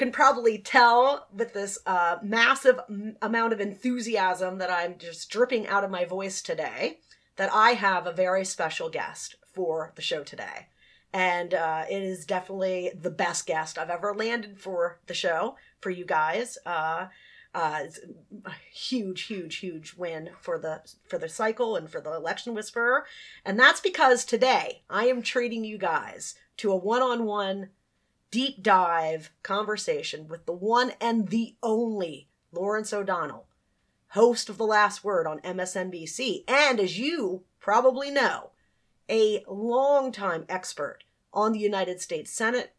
can probably tell with this uh, massive m- amount of enthusiasm that I'm just dripping out of my voice today that I have a very special guest for the show today. And uh, it is definitely the best guest I've ever landed for the show for you guys. Uh, uh, it's a huge, huge, huge win for the for the cycle and for the election whisperer, and that's because today I am treating you guys to a one-on-one deep dive conversation with the one and the only Lawrence O'Donnell, host of The Last Word on MSNBC, and as you probably know, a longtime expert on the United States Senate,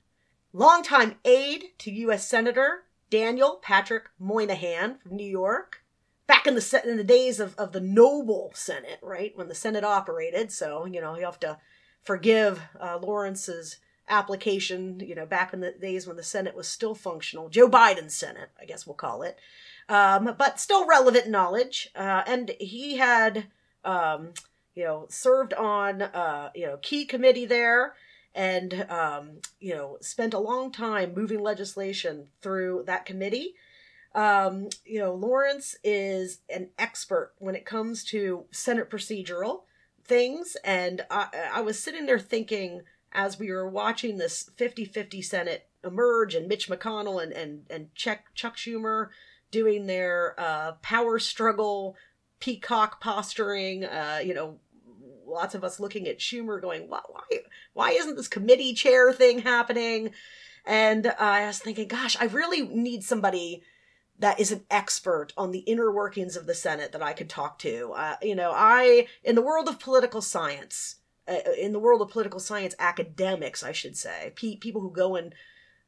longtime aide to U.S. Senator Daniel Patrick Moynihan from New York. Back in the in the days of, of the noble Senate, right when the Senate operated, so you know you have to forgive uh, Lawrence's application. You know, back in the days when the Senate was still functional, Joe Biden's Senate, I guess we'll call it, um, but still relevant knowledge. Uh, and he had, um, you know, served on uh, you know key committee there and um, you know spent a long time moving legislation through that committee. Um, you know, Lawrence is an expert when it comes to Senate procedural things, and I, I was sitting there thinking as we were watching this 50-50 Senate emerge, and Mitch McConnell and and and Chuck Chuck Schumer doing their uh, power struggle, peacock posturing, uh, you know, lots of us looking at Schumer going, why, why, why isn't this committee chair thing happening? And uh, I was thinking, gosh, I really need somebody that is an expert on the inner workings of the Senate that I could talk to. Uh, you know, I, in the world of political science, in the world of political science academics, I should say, pe- people who go and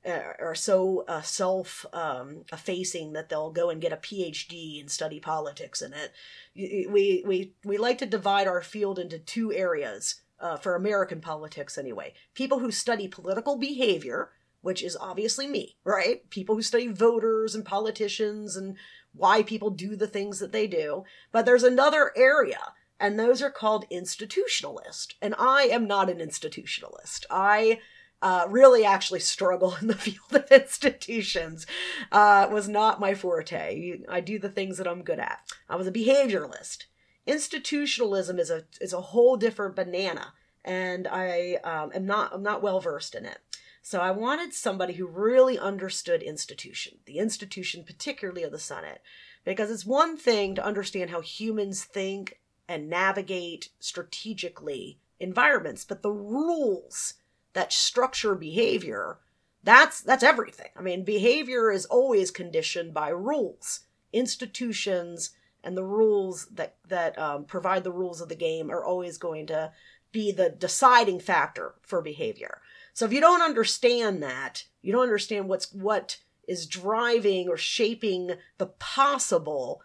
uh, are so uh, self um, effacing that they'll go and get a PhD and study politics in it. We, we, we like to divide our field into two areas uh, for American politics, anyway. People who study political behavior, which is obviously me, right? People who study voters and politicians and why people do the things that they do. But there's another area and those are called institutionalist. And I am not an institutionalist. I uh, really actually struggle in the field of institutions. Uh, was not my forte. I do the things that I'm good at. I was a behavioralist. Institutionalism is a is a whole different banana, and I um, am not I'm not well versed in it. So I wanted somebody who really understood institution, the institution particularly of the Senate, because it's one thing to understand how humans think and navigate strategically environments, but the rules that structure behavior that's that's everything. I mean behavior is always conditioned by rules. Institutions and the rules that that um, provide the rules of the game are always going to be the deciding factor for behavior. So if you don't understand that you don't understand what's what is driving or shaping the possible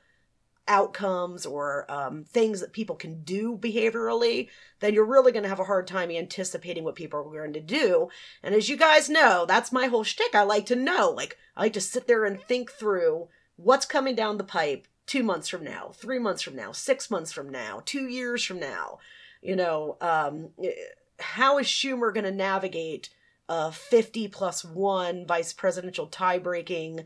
outcomes or um, things that people can do behaviorally, then you're really going to have a hard time anticipating what people are going to do. And as you guys know, that's my whole shtick. I like to know. Like, I like to sit there and think through what's coming down the pipe two months from now, three months from now, six months from now, two years from now. You know, um, how is Schumer going to navigate a 50 plus one vice presidential tie breaking?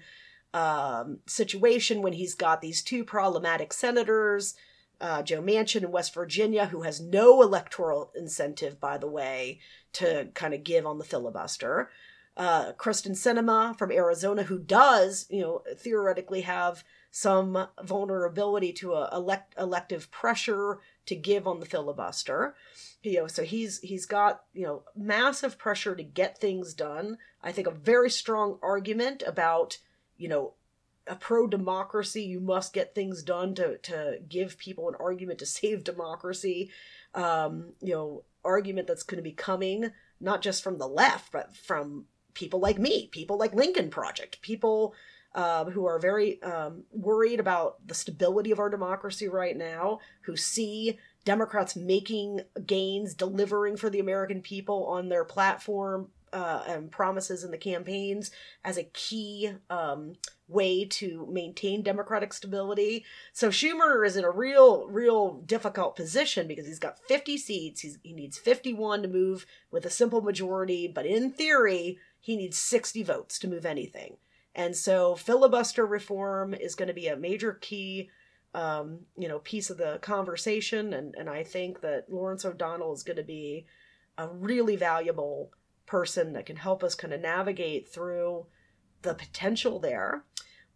Um, situation when he's got these two problematic senators, uh, Joe Manchin in West Virginia, who has no electoral incentive, by the way, to kind of give on the filibuster. Uh, Kyrsten Sinema from Arizona, who does, you know, theoretically have some vulnerability to a elect- elective pressure to give on the filibuster. You know, so he's he's got you know massive pressure to get things done. I think a very strong argument about you know, a pro democracy, you must get things done to, to give people an argument to save democracy. Um, you know, argument that's going to be coming not just from the left, but from people like me, people like Lincoln Project, people um, who are very um, worried about the stability of our democracy right now, who see Democrats making gains, delivering for the American people on their platform, uh, and promises in the campaigns as a key um, way to maintain democratic stability. So Schumer is in a real, real difficult position because he's got 50 seats. He's, he needs 51 to move with a simple majority. But in theory, he needs 60 votes to move anything. And so filibuster reform is going to be a major key um, you know, piece of the conversation and, and I think that Lawrence O'Donnell is going to be a really valuable person that can help us kind of navigate through the potential there.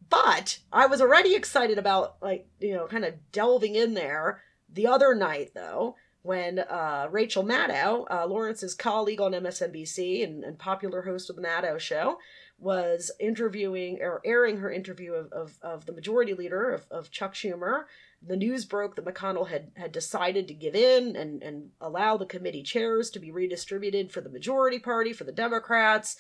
But I was already excited about like, you know, kind of delving in there the other night though when uh, Rachel Maddow, uh, Lawrence's colleague on MSNBC and, and, popular host of the Maddow Show, was interviewing or airing her interview of, of, of the majority leader of, of Chuck Schumer. The news broke that McConnell had, had decided to give in and, and allow the committee chairs to be redistributed for the majority party, for the Democrats.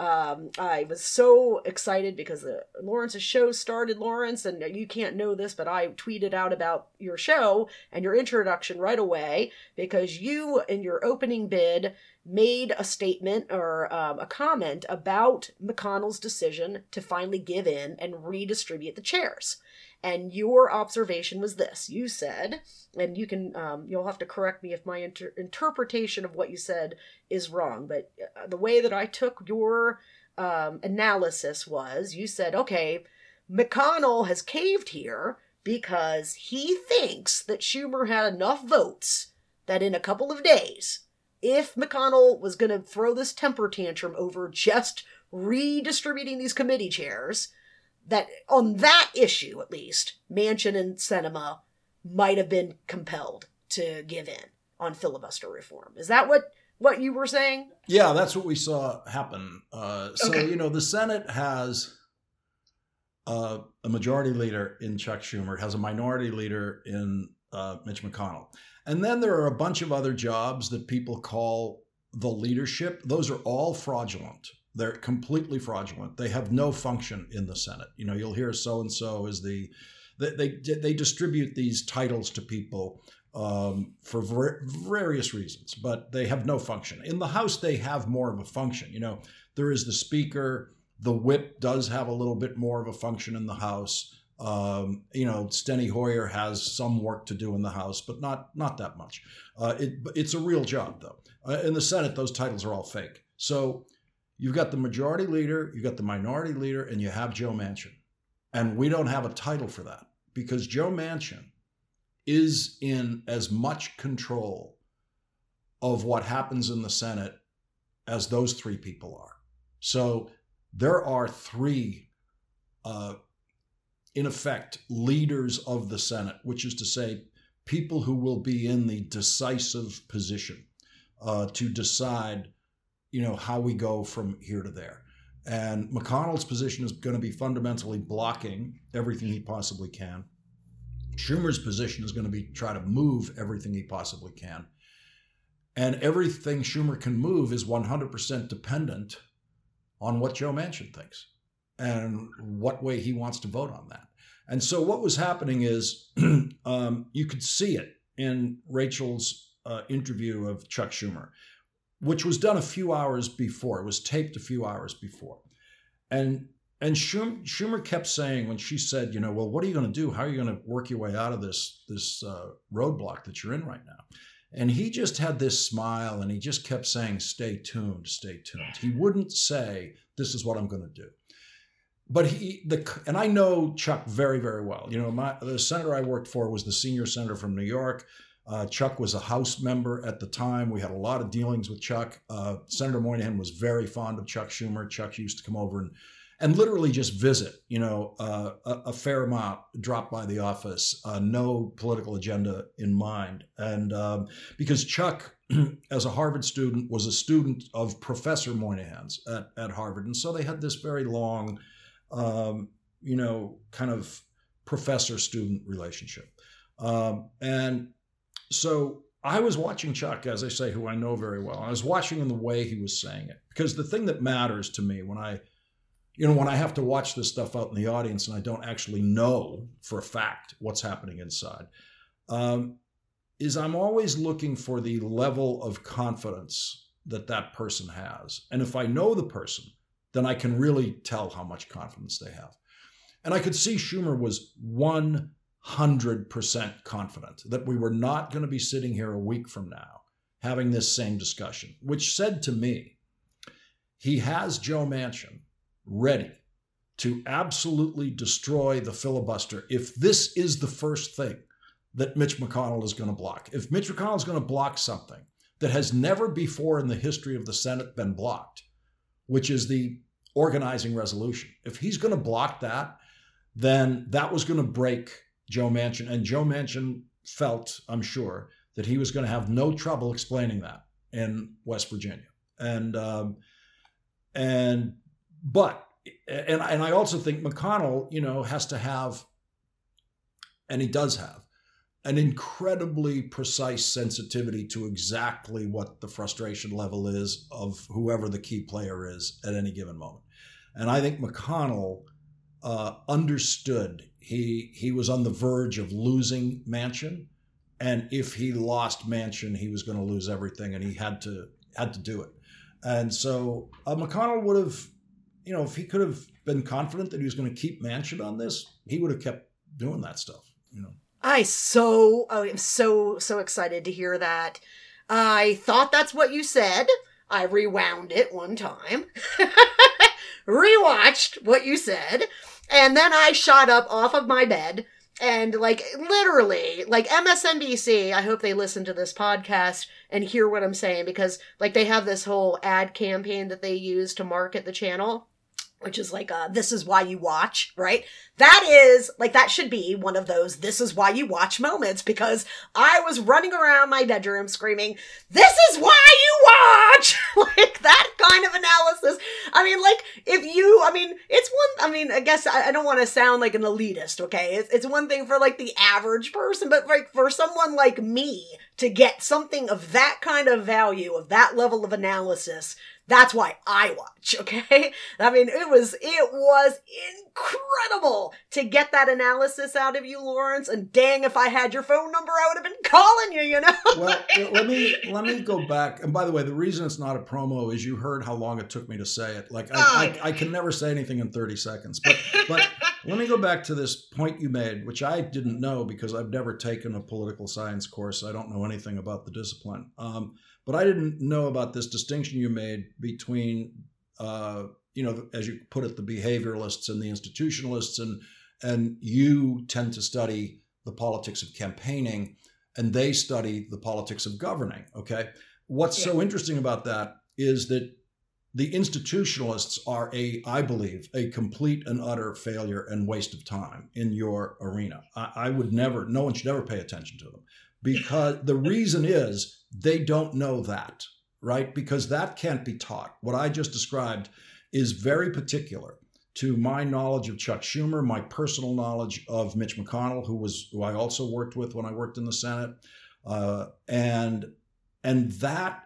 Um, I was so excited because the Lawrence's show started, Lawrence, and you can't know this, but I tweeted out about your show and your introduction right away because you, in your opening bid, made a statement or um, a comment about McConnell's decision to finally give in and redistribute the chairs. And your observation was this: you said, and you can, um, you'll have to correct me if my inter- interpretation of what you said is wrong. But uh, the way that I took your um, analysis was, you said, okay, McConnell has caved here because he thinks that Schumer had enough votes that in a couple of days, if McConnell was going to throw this temper tantrum over just redistributing these committee chairs, that on that issue at least, Manchin and Sinema might have been compelled to give in on filibuster reform. Is that what what you were saying? Yeah, that's what we saw happen. Uh, so okay. you know, the Senate has uh, a majority leader in Chuck Schumer, has a minority leader in uh, Mitch McConnell, and then there are a bunch of other jobs that people call the leadership. Those are all fraudulent. They're completely fraudulent. They have no function in the Senate. You know, you'll hear so and so is the they, they they distribute these titles to people um, for ver- various reasons, but they have no function. In the House, they have more of a function. You know, there is the Speaker. The Whip does have a little bit more of a function in the House. Um, you know, Steny Hoyer has some work to do in the House, but not not that much. Uh, it, it's a real job, though. Uh, in the Senate, those titles are all fake. So You've got the majority leader, you've got the minority leader, and you have Joe Manchin. And we don't have a title for that because Joe Manchin is in as much control of what happens in the Senate as those three people are. So there are three, uh, in effect, leaders of the Senate, which is to say, people who will be in the decisive position uh, to decide you know, how we go from here to there. And McConnell's position is going to be fundamentally blocking everything he possibly can. Schumer's position is going to be try to move everything he possibly can. And everything Schumer can move is 100% dependent on what Joe Manchin thinks and what way he wants to vote on that. And so what was happening is um, you could see it in Rachel's uh, interview of Chuck Schumer which was done a few hours before. It was taped a few hours before. And and Schumer kept saying when she said, you know, well, what are you going to do? How are you going to work your way out of this this uh, roadblock that you're in right now? And he just had this smile, and he just kept saying, "Stay tuned, stay tuned." He wouldn't say, "This is what I'm going to do." But he the and I know Chuck very very well. You know, my the senator I worked for was the senior senator from New York. Uh, Chuck was a House member at the time. We had a lot of dealings with Chuck. Uh, Senator Moynihan was very fond of Chuck Schumer. Chuck used to come over and and literally just visit, you know, uh, a, a, fair amount, drop by the office, uh, no political agenda in mind. And um, because Chuck, as a Harvard student, was a student of Professor Moynihan's at, at Harvard. And so they had this very long, um, you know, kind of professor student relationship. Um, and so I was watching Chuck, as I say, who I know very well. I was watching in the way he was saying it because the thing that matters to me when I, you know, when I have to watch this stuff out in the audience and I don't actually know for a fact what's happening inside, um, is I'm always looking for the level of confidence that that person has. And if I know the person, then I can really tell how much confidence they have. And I could see Schumer was one 100% confident that we were not going to be sitting here a week from now having this same discussion, which said to me, he has Joe Manchin ready to absolutely destroy the filibuster if this is the first thing that Mitch McConnell is going to block. If Mitch McConnell is going to block something that has never before in the history of the Senate been blocked, which is the organizing resolution, if he's going to block that, then that was going to break Joe Manchin. And Joe Manchin felt, I'm sure, that he was going to have no trouble explaining that in West Virginia. And um, and but and and I also think McConnell, you know, has to have, and he does have, an incredibly precise sensitivity to exactly what the frustration level is of whoever the key player is at any given moment. And I think McConnell uh, understood he he was on the verge of losing Manchin, and if he lost Manchin, he was going to lose everything, and he had to had to do it. And so uh, McConnell would have, you know, if he could have been confident that he was going to keep Manchin on this, he would have kept doing that stuff. You know. I so I am so so excited to hear that. I thought that's what you said. I rewound it one time, rewatched what you said, and then I shot up off of my bed and like literally like MSNBC I hope they listen to this podcast and hear what I'm saying because like they have this whole ad campaign that they use to market the channel which is like uh this is why you watch right? That is like that should be one of those this is why you watch moments because i was running around my bedroom screaming this is why you watch! Like that kind of analysis. I mean like if you i mean it's one i mean i guess i, I don't want to sound like an elitist okay? It's, it's one thing for like the average person but like for someone like me to get something of that kind of value of that level of analysis that's why I watch, okay? I mean, it was it was incredible to get that analysis out of you, Lawrence. And dang, if I had your phone number, I would have been calling you. You know. well, let me let me go back. And by the way, the reason it's not a promo is you heard how long it took me to say it. Like I, oh, I, I can never say anything in thirty seconds. But but let me go back to this point you made, which I didn't know because I've never taken a political science course. I don't know anything about the discipline. Um, but I didn't know about this distinction you made between, uh, you know, as you put it, the behavioralists and the institutionalists, and and you tend to study the politics of campaigning, and they study the politics of governing. Okay, what's yeah. so interesting about that is that the institutionalists are a, I believe, a complete and utter failure and waste of time in your arena. I, I would never, no one should ever pay attention to them because the reason is they don't know that, right? Because that can't be taught. What I just described is very particular to my knowledge of Chuck Schumer, my personal knowledge of Mitch McConnell, who was who I also worked with when I worked in the Senate, uh, and and that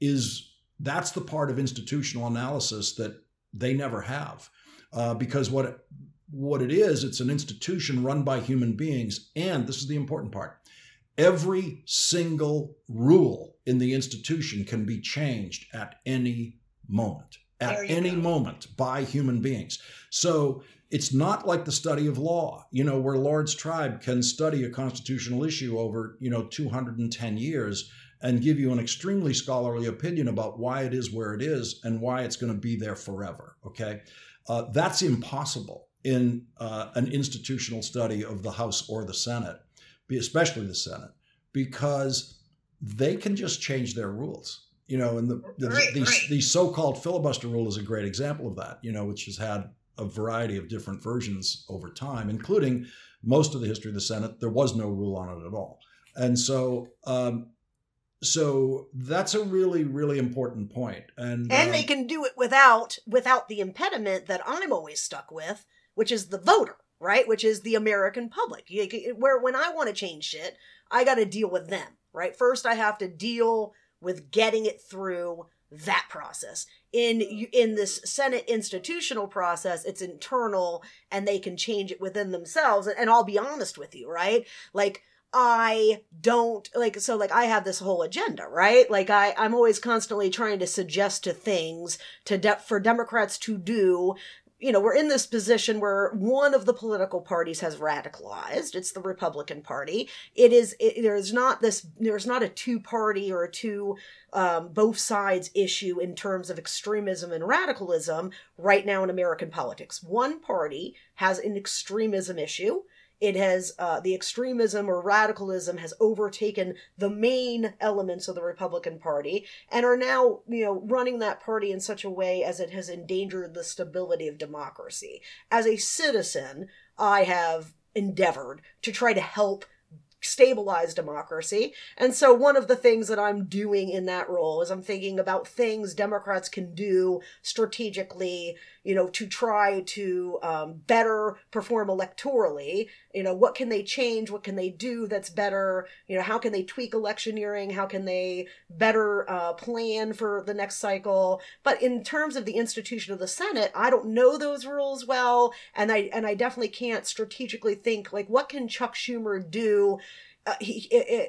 is that's the part of institutional analysis that they never have, uh, because what what it is, it's an institution run by human beings, and this is the important part Every single rule in the institution can be changed at any moment, at any go. moment by human beings. So it's not like the study of law, you know, where Laurence Tribe can study a constitutional issue over, you know, 210 years and give you an extremely scholarly opinion about why it is where it is and why it's going to be there forever. Okay. Uh, that's impossible in uh, an institutional study of the House or the Senate especially the Senate, because they can just change their rules. You know, and the, the, right, the, right. the so-called filibuster rule is a great example of that. You know, which has had a variety of different versions over time, including most of the history of the Senate. There was no rule on it at all, and so um, so that's a really really important point. And and um, they can do it without without the impediment that I'm always stuck with, which is the voter right? Which is the American public. Where when I want to change shit, I got to deal with them, right? First, I have to deal with getting it through that process. In in this Senate institutional process, it's internal, and they can change it within themselves. And, and I'll be honest with you, right? Like I don't like so like I have this whole agenda, right? Like I I'm always constantly trying to suggest to things to de- for Democrats to do you know, we're in this position where one of the political parties has radicalized. It's the Republican Party. It is, it, there's not this, there's not a two party or a two, um, both sides issue in terms of extremism and radicalism right now in American politics. One party has an extremism issue it has uh, the extremism or radicalism has overtaken the main elements of the Republican Party and are now you know running that party in such a way as it has endangered the stability of democracy. As a citizen, I have endeavored to try to help stabilize democracy. And so one of the things that I'm doing in that role is I'm thinking about things Democrats can do strategically, you know, to try to um, better perform electorally. You know, what can they change? What can they do that's better? You know, how can they tweak electioneering? How can they better uh, plan for the next cycle? But in terms of the institution of the Senate, I don't know those rules well, and I and I definitely can't strategically think like what can Chuck Schumer do uh, he,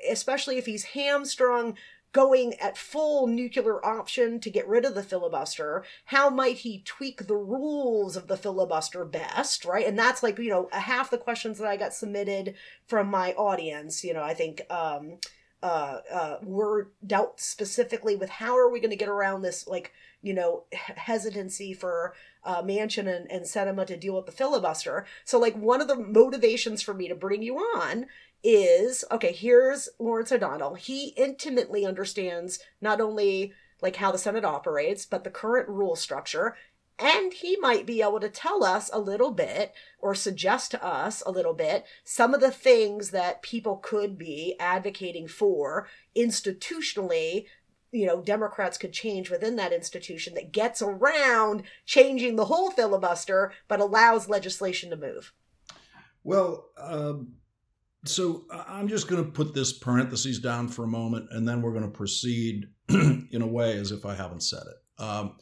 especially if he's hamstrung going at full nuclear option to get rid of the filibuster how might he tweak the rules of the filibuster best right and that's like you know half the questions that i got submitted from my audience you know i think um uh uh were dealt specifically with how are we going to get around this like you know hesitancy for uh, Manchin and, and Sinema to deal with the filibuster. So, like, one of the motivations for me to bring you on is okay, here's Lawrence O'Donnell. He intimately understands not only like how the Senate operates, but the current rule structure. And he might be able to tell us a little bit or suggest to us a little bit some of the things that people could be advocating for institutionally you know democrats could change within that institution that gets around changing the whole filibuster but allows legislation to move well um, so I'm just going to put this parentheses down for a moment, and then we're going to proceed in a way as if I haven't said it. Um,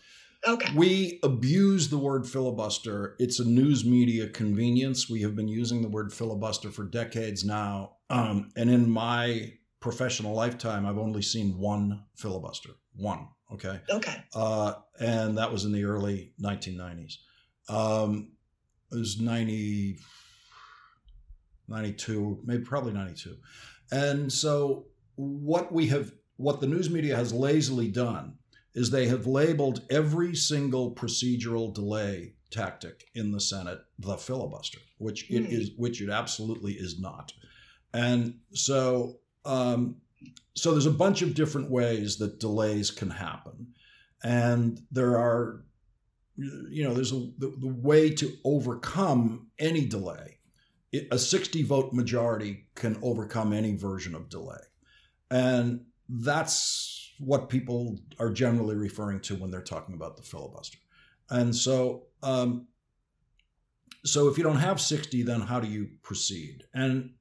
okay. We abuse the word filibuster. It's a news media convenience. We have been using the word filibuster for decades now, um, and in my professional lifetime, I've only seen one filibuster. One. Okay. Okay. Uh, and that was in the early 1990s. Um, it was 90 92, maybe probably 92. And so what we have what the news media has lazily done is they have labeled every single procedural delay tactic in the Senate the filibuster, which it mm. is which it absolutely is not. And so um, so there's a bunch of different ways that delays can happen. And there are you know there's a the, the way to overcome any delay a 60 vote majority can overcome any version of delay. And that's what people are generally referring to when they're talking about the filibuster. And so, um, so if you don't have 60, then how do you proceed? And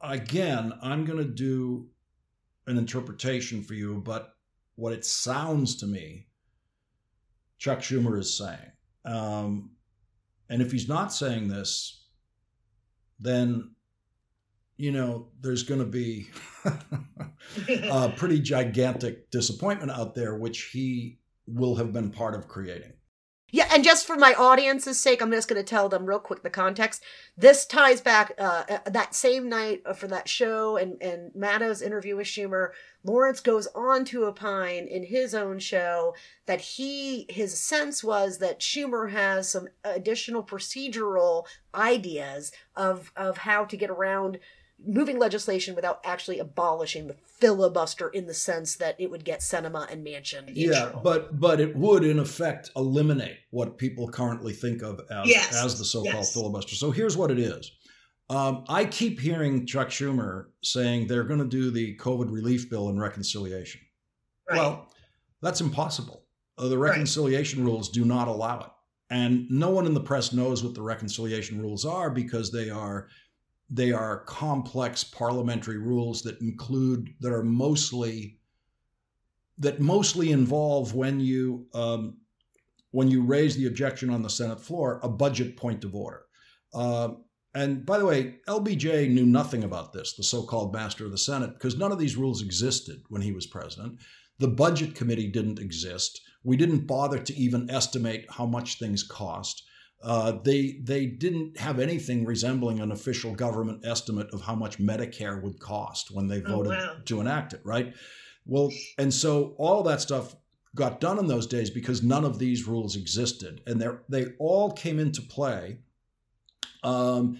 again, I'm going to do an interpretation for you, but what it sounds to me, Chuck Schumer is saying. Um, and if he's not saying this, then you know there's going to be a uh, pretty gigantic disappointment out there which he will have been part of creating yeah, and just for my audience's sake, I'm just going to tell them real quick the context. This ties back uh, uh that same night uh, for that show and and Maddow's interview with Schumer. Lawrence goes on to opine in his own show that he his sense was that Schumer has some additional procedural ideas of of how to get around moving legislation without actually abolishing the filibuster in the sense that it would get Sinema and Manchin. Yeah, but but it would in effect eliminate what people currently think of as yes. as the so-called yes. filibuster. So here's what it is. Um, I keep hearing Chuck Schumer saying they're going to do the COVID relief bill and reconciliation. Right. Well, that's impossible. Uh, the reconciliation right. rules do not allow it. And no one in the press knows what the reconciliation rules are because they are they are complex parliamentary rules that include that are mostly that mostly involve when you um, when you raise the objection on the Senate floor a budget point of order. Uh, and by the way, LBJ knew nothing about this, the so-called master of the Senate, because none of these rules existed when he was president. The budget committee didn't exist. We didn't bother to even estimate how much things cost. Uh, they they didn't have anything resembling an official government estimate of how much Medicare would cost when they Oh, voted wow. to enact it, right? Well, and so all that stuff got done in those days because none of these rules existed, and they they all came into play um,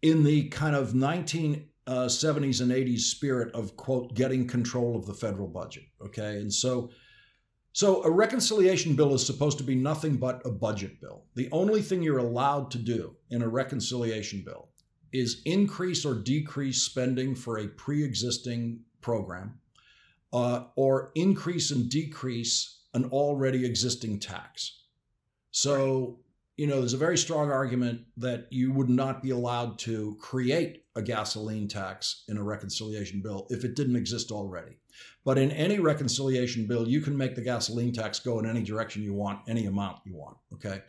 in the kind of 1970s and 80s spirit of quote getting control of the federal budget. Okay, and so. So, a reconciliation bill is supposed to be nothing but a budget bill. The only thing you're allowed to do in a reconciliation bill is increase or decrease spending for a pre existing program uh, or increase and decrease an already existing tax. So, you know, there's a very strong argument that you would not be allowed to create a gasoline tax in a reconciliation bill if it didn't exist already. But in any reconciliation bill, you can make the gasoline tax go in any direction you want, any amount you want. Okay.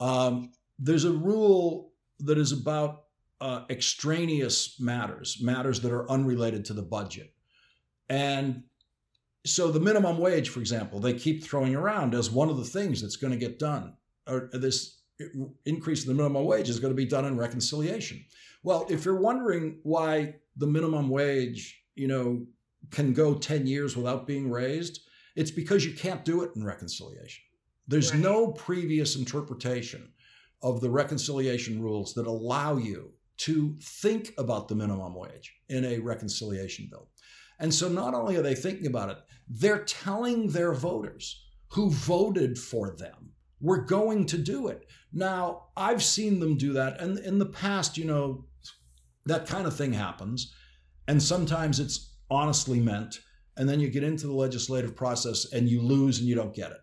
Um, there's a rule that is about uh, extraneous matters, matters that are unrelated to the budget. And so the minimum wage, for example, they keep throwing around as one of the things that's going to get done. Or this increase in the minimum wage is going to be done in reconciliation. Well, if you're wondering why the minimum wage, you know, can go 10 years without being raised, it's because you can't do it in reconciliation. There's Right. no previous interpretation of the reconciliation rules that allow you to think about the minimum wage in a reconciliation bill. And so not only are they thinking about it, they're telling their voters who voted for them, we're going to do it. Now, I've seen them do that. And in the past, you know, that kind of thing happens. And sometimes it's honestly meant. And then you get into the legislative process and you lose and you don't get it.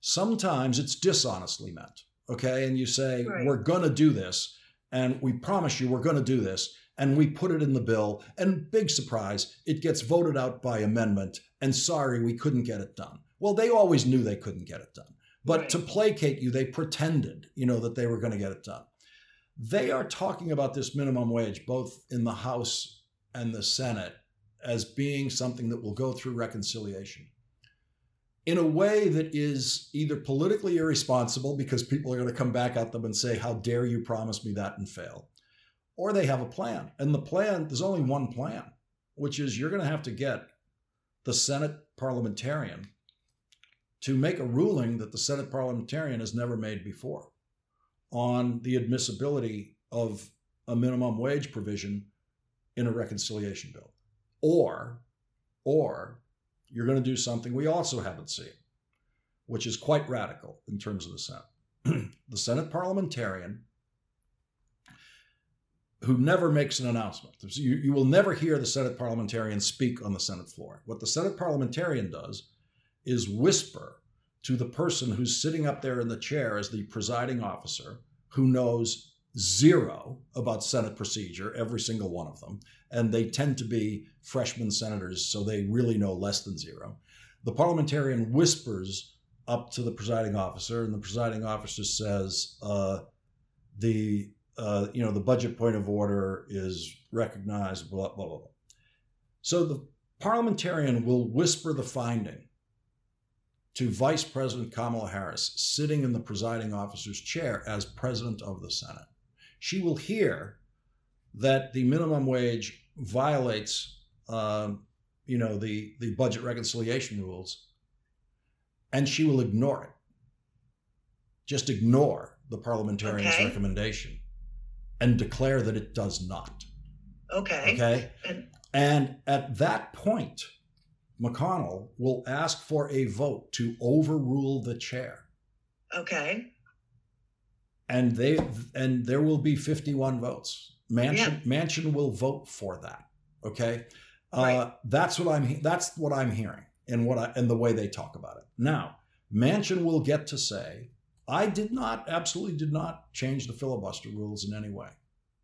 Sometimes it's dishonestly meant. Okay. And you say, Right. we're going to do this. And we promise you we're going to do this. And we put it in the bill. And big surprise, it gets voted out by amendment. And sorry, we couldn't get it done. Well, they always knew they couldn't get it done. But Right. to placate you, they pretended, you know, that they were going to get it done. They are talking about this minimum wage, both in the House and the Senate, as being something that will go through reconciliation in a way that is either politically irresponsible because people are going to come back at them and say, How dare you promise me that and fail? Or they have a plan. And the plan, there's only one plan, which is you're going to have to get the Senate parliamentarian to make a ruling that the Senate parliamentarian has never made before on the admissibility of a minimum wage provision in a reconciliation bill. Or, or you're going to do something we also haven't seen, which is quite radical in terms of the Senate. the Senate parliamentarian who never makes an announcement. You, you will never hear the Senate parliamentarian speak on the Senate floor. What the Senate parliamentarian does is whisper to the person who's sitting up there in the chair as the presiding officer, who knows zero about Senate procedure, every single one of them. And they tend to be freshman senators, so they really know less than zero. The parliamentarian whispers up to the presiding officer, and the presiding officer says, uh, the uh, you know the budget point of order is recognized, blah blah blah. So the parliamentarian will whisper the finding to Vice President Kamala Harris, sitting in the presiding officer's chair as president of the Senate. She will hear that the minimum wage violates, um, you know, the the budget reconciliation rules, and she will ignore it. Just ignore the parliamentarian's Okay. recommendation and declare that it does not. Okay. Okay. And- And at that point, McConnell will ask for a vote to overrule the chair. Okay. And they and there will be 51 votes. Manchin Manchin will vote for that. Okay. Uh, Right. that's what I'm that's what I'm hearing and what I and the way they talk about it. Now, Manchin will get to say, I did not absolutely did not change the filibuster rules in any way.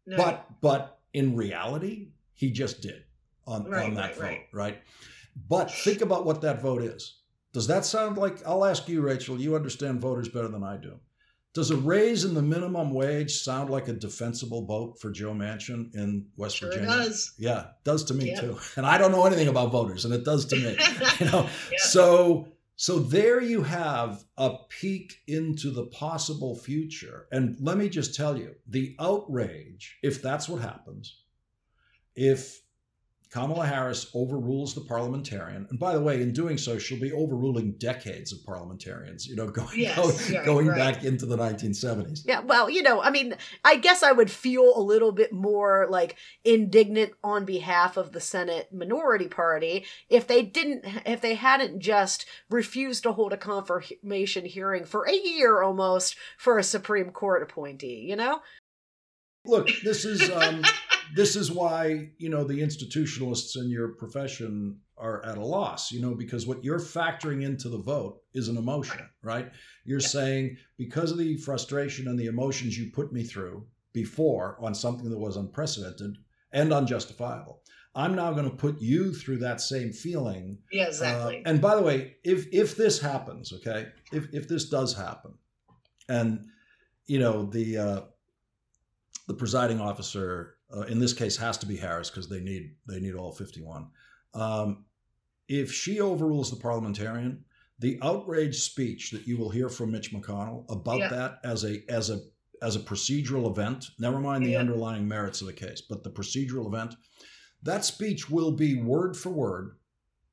No. But but in reality, he just did on, Right, on that right, vote, right. right. But think about what that vote is. Does that sound like I'll ask you, Rachel, you understand voters better than I do. Does a raise in the minimum wage sound like a defensible vote for Joe Manchin in West sure Virginia? does. Yeah, it does to me Yeah. too. And I don't know anything about voters, and it does to me. you know, Yeah. so So there you have a peek into the possible future. And let me just tell you the outrage, if that's what happens, if Kamala Harris overrules the parliamentarian, and by the way, in doing so, she'll be overruling decades of parliamentarians. You know, going yes, go, going right. back into the 1970s. Yeah, well, you know, I mean, I guess I would feel a little bit more like indignant on behalf of the Senate minority party if they didn't, if they hadn't just refused to hold a confirmation hearing for a year almost for a Supreme Court appointee. You know. Look, this is. Um, this is why you know the institutionalists in your profession are at a loss you know because what you're factoring into the vote is an emotion right? You're saying because of the frustration and the emotions you put me through before on something that was unprecedented and unjustifiable i'm now going to put you through that same feeling. Yeah exactly. Uh, and by the way if if this happens okay if if this does happen and you know the uh the presiding officer uh, in this case has to be Harris because they need they need all 51. Um, if she overrules the parliamentarian, the outrage speech that you will hear from Mitch McConnell about yeah. that as a as a as a procedural event, never mind the yeah. underlying merits of the case, but the procedural event, that speech will be word for word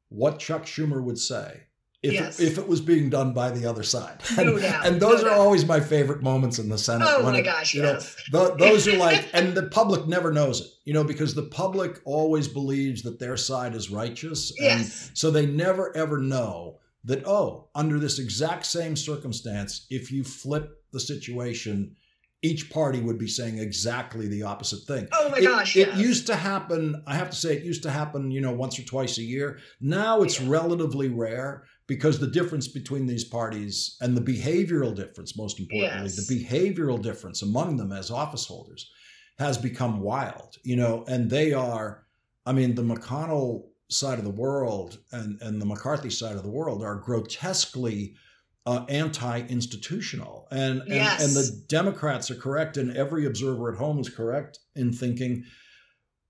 what Chuck Schumer would say if, yes. it, if it was being done by the other side. And, no doubt, and those no are doubt. always my favorite moments in the Senate. Oh my it, gosh, you yes. Know, those are like, and the public never knows it, you know, because the public always believes that their side is righteous. And yes. so they never ever know that, oh, under this exact same circumstance, if you flip the situation, each party would be saying exactly the opposite thing. Oh my it, gosh! It yes. used to happen. I have to say, it used to happen. You know, once or twice a year. Now it's yeah. relatively rare because the difference between these parties and the behavioral difference, most importantly, yes. the behavioral difference among them as office holders has become wild, you know, and they are, I mean, the McConnell side of the world and, and the McCarthy side of the world are grotesquely uh, anti-institutional. And, and, yes. and the Democrats are correct, and every observer at home is correct in thinking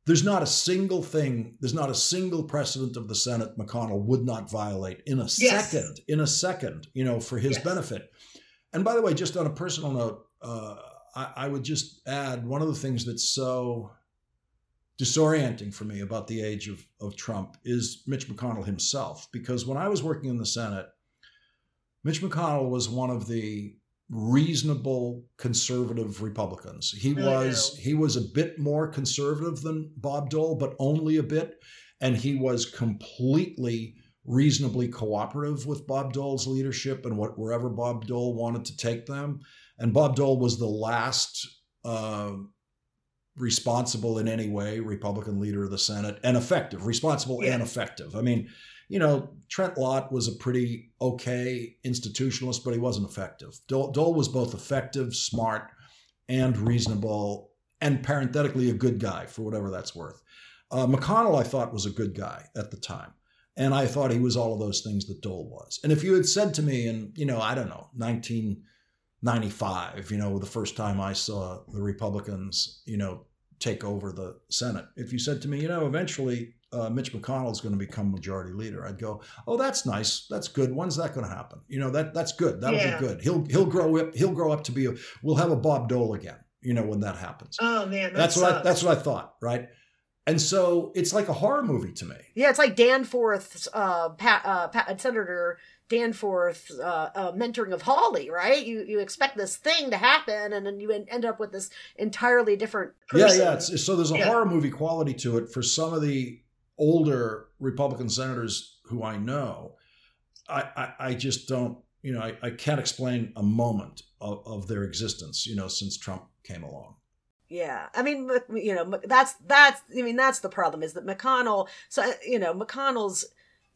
there's not a single thing, there's not a single precedent of the Senate McConnell would not violate in a yes. second, in a second, you know, for his yes. benefit. And by the way, just on a personal note, uh, I, I would just add one of the things that's so disorienting for me about the age of, of Trump is Mitch McConnell himself. Because when I was working in the Senate, Mitch McConnell was one of the reasonable conservative Republicans. He was he was a bit more conservative than Bob Dole, but only a bit, and he was completely reasonably cooperative with Bob Dole's leadership and what wherever Bob Dole wanted to take them. And Bob Dole was the last uh, responsible in any way Republican leader of the Senate and effective, responsible yeah. and effective. I mean, you know, Trent Lott was a pretty okay institutionalist, but he wasn't effective. Dole, Dole was both effective, smart, and reasonable, and parenthetically a good guy for whatever that's worth. Uh, McConnell, I thought, was a good guy at the time. And I thought he was all of those things that Dole was. And if you had said to me in, you know, I don't know, 1995, you know, the first time I saw the Republicans, you know, take over the Senate, if you said to me, you know, eventually uh, Mitch McConnell is going to become majority leader, I'd go, "Oh, that's nice. That's good. When's that going to happen? You know, that that's good. That'll yeah. be good. He'll he'll grow up. He'll grow up to be a. We'll have a Bob Dole again. You know, when that happens. Oh man, that that's sucks. what I, that's what I thought. Right. And so it's like a horror movie to me. Yeah, it's like Danforth's uh, Pat, uh, Pat, Senator Danforth's uh, uh, mentoring of Hawley, right? You you expect this thing to happen, and then you end up with this entirely different. Person. Yeah, yeah. It's, so there's a yeah. horror movie quality to it for some of the older Republican senators who I know, I, I, I just don't, you know, I, I can't explain a moment of, of their existence, you know, since Trump came along. Yeah, I mean, you know, that's that's. I mean, that's the problem is that McConnell. So uh, you know, McConnell's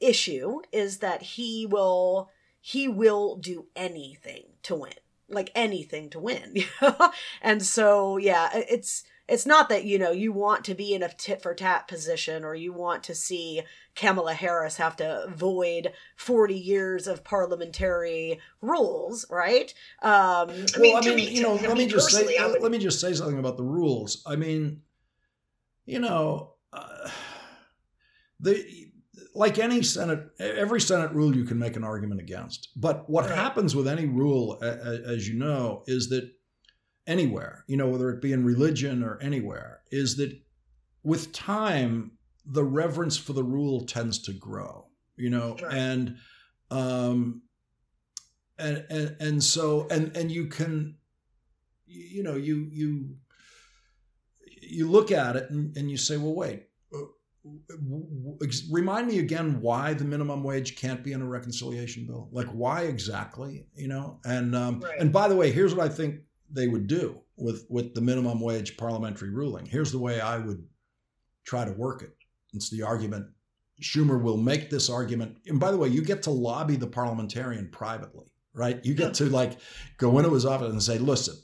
issue is that he will he will do anything to win, like anything to win. and so yeah, it's it's not that you know you want to be in a tit for tat position or you want to see Kamala Harris have to void 40 years of parliamentary rules, right? Um, I well, mean, I mean, me, you know, let me just say, would... let me just say something about the rules. I mean, you know, uh, the like any Senate, every Senate rule you can make an argument against. But what right. happens with any rule, as you know, is that anywhere, you know, whether it be in religion or anywhere, is that with time, the reverence for the rule tends to grow, you know, right. and, um, and, and, and so, and, and you can, you know, you, you, you look at it and, and you say, well, wait, remind me again why the minimum wage can't be in a reconciliation bill like why exactly you know and um, right. and by the way here's what i think they would do with with the minimum wage parliamentary ruling here's the way i would try to work it it's the argument schumer will make this argument and by the way you get to lobby the parliamentarian privately right you get to like go into his office and say listen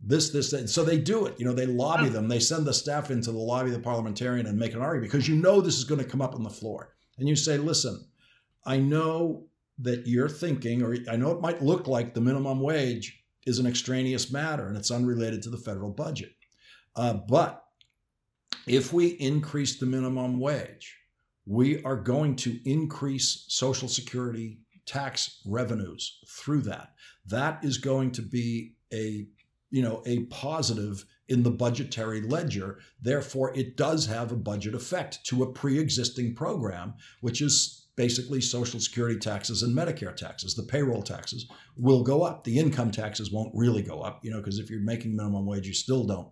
this, this, that. So they do it. You know, they lobby them. They send the staff into the lobby of the parliamentarian and make an argument because you know this is going to come up on the floor. And you say, listen, I know that you're thinking, or I know it might look like the minimum wage is an extraneous matter and it's unrelated to the federal budget. Uh, but if we increase the minimum wage, we are going to increase Social Security tax revenues through that. That is going to be a you know, a positive in the budgetary ledger. Therefore, it does have a budget effect to a pre-existing program, which is basically Social Security taxes and Medicare taxes. The payroll taxes will go up. The income taxes won't really go up, you know, because if you're making minimum wage, you still don't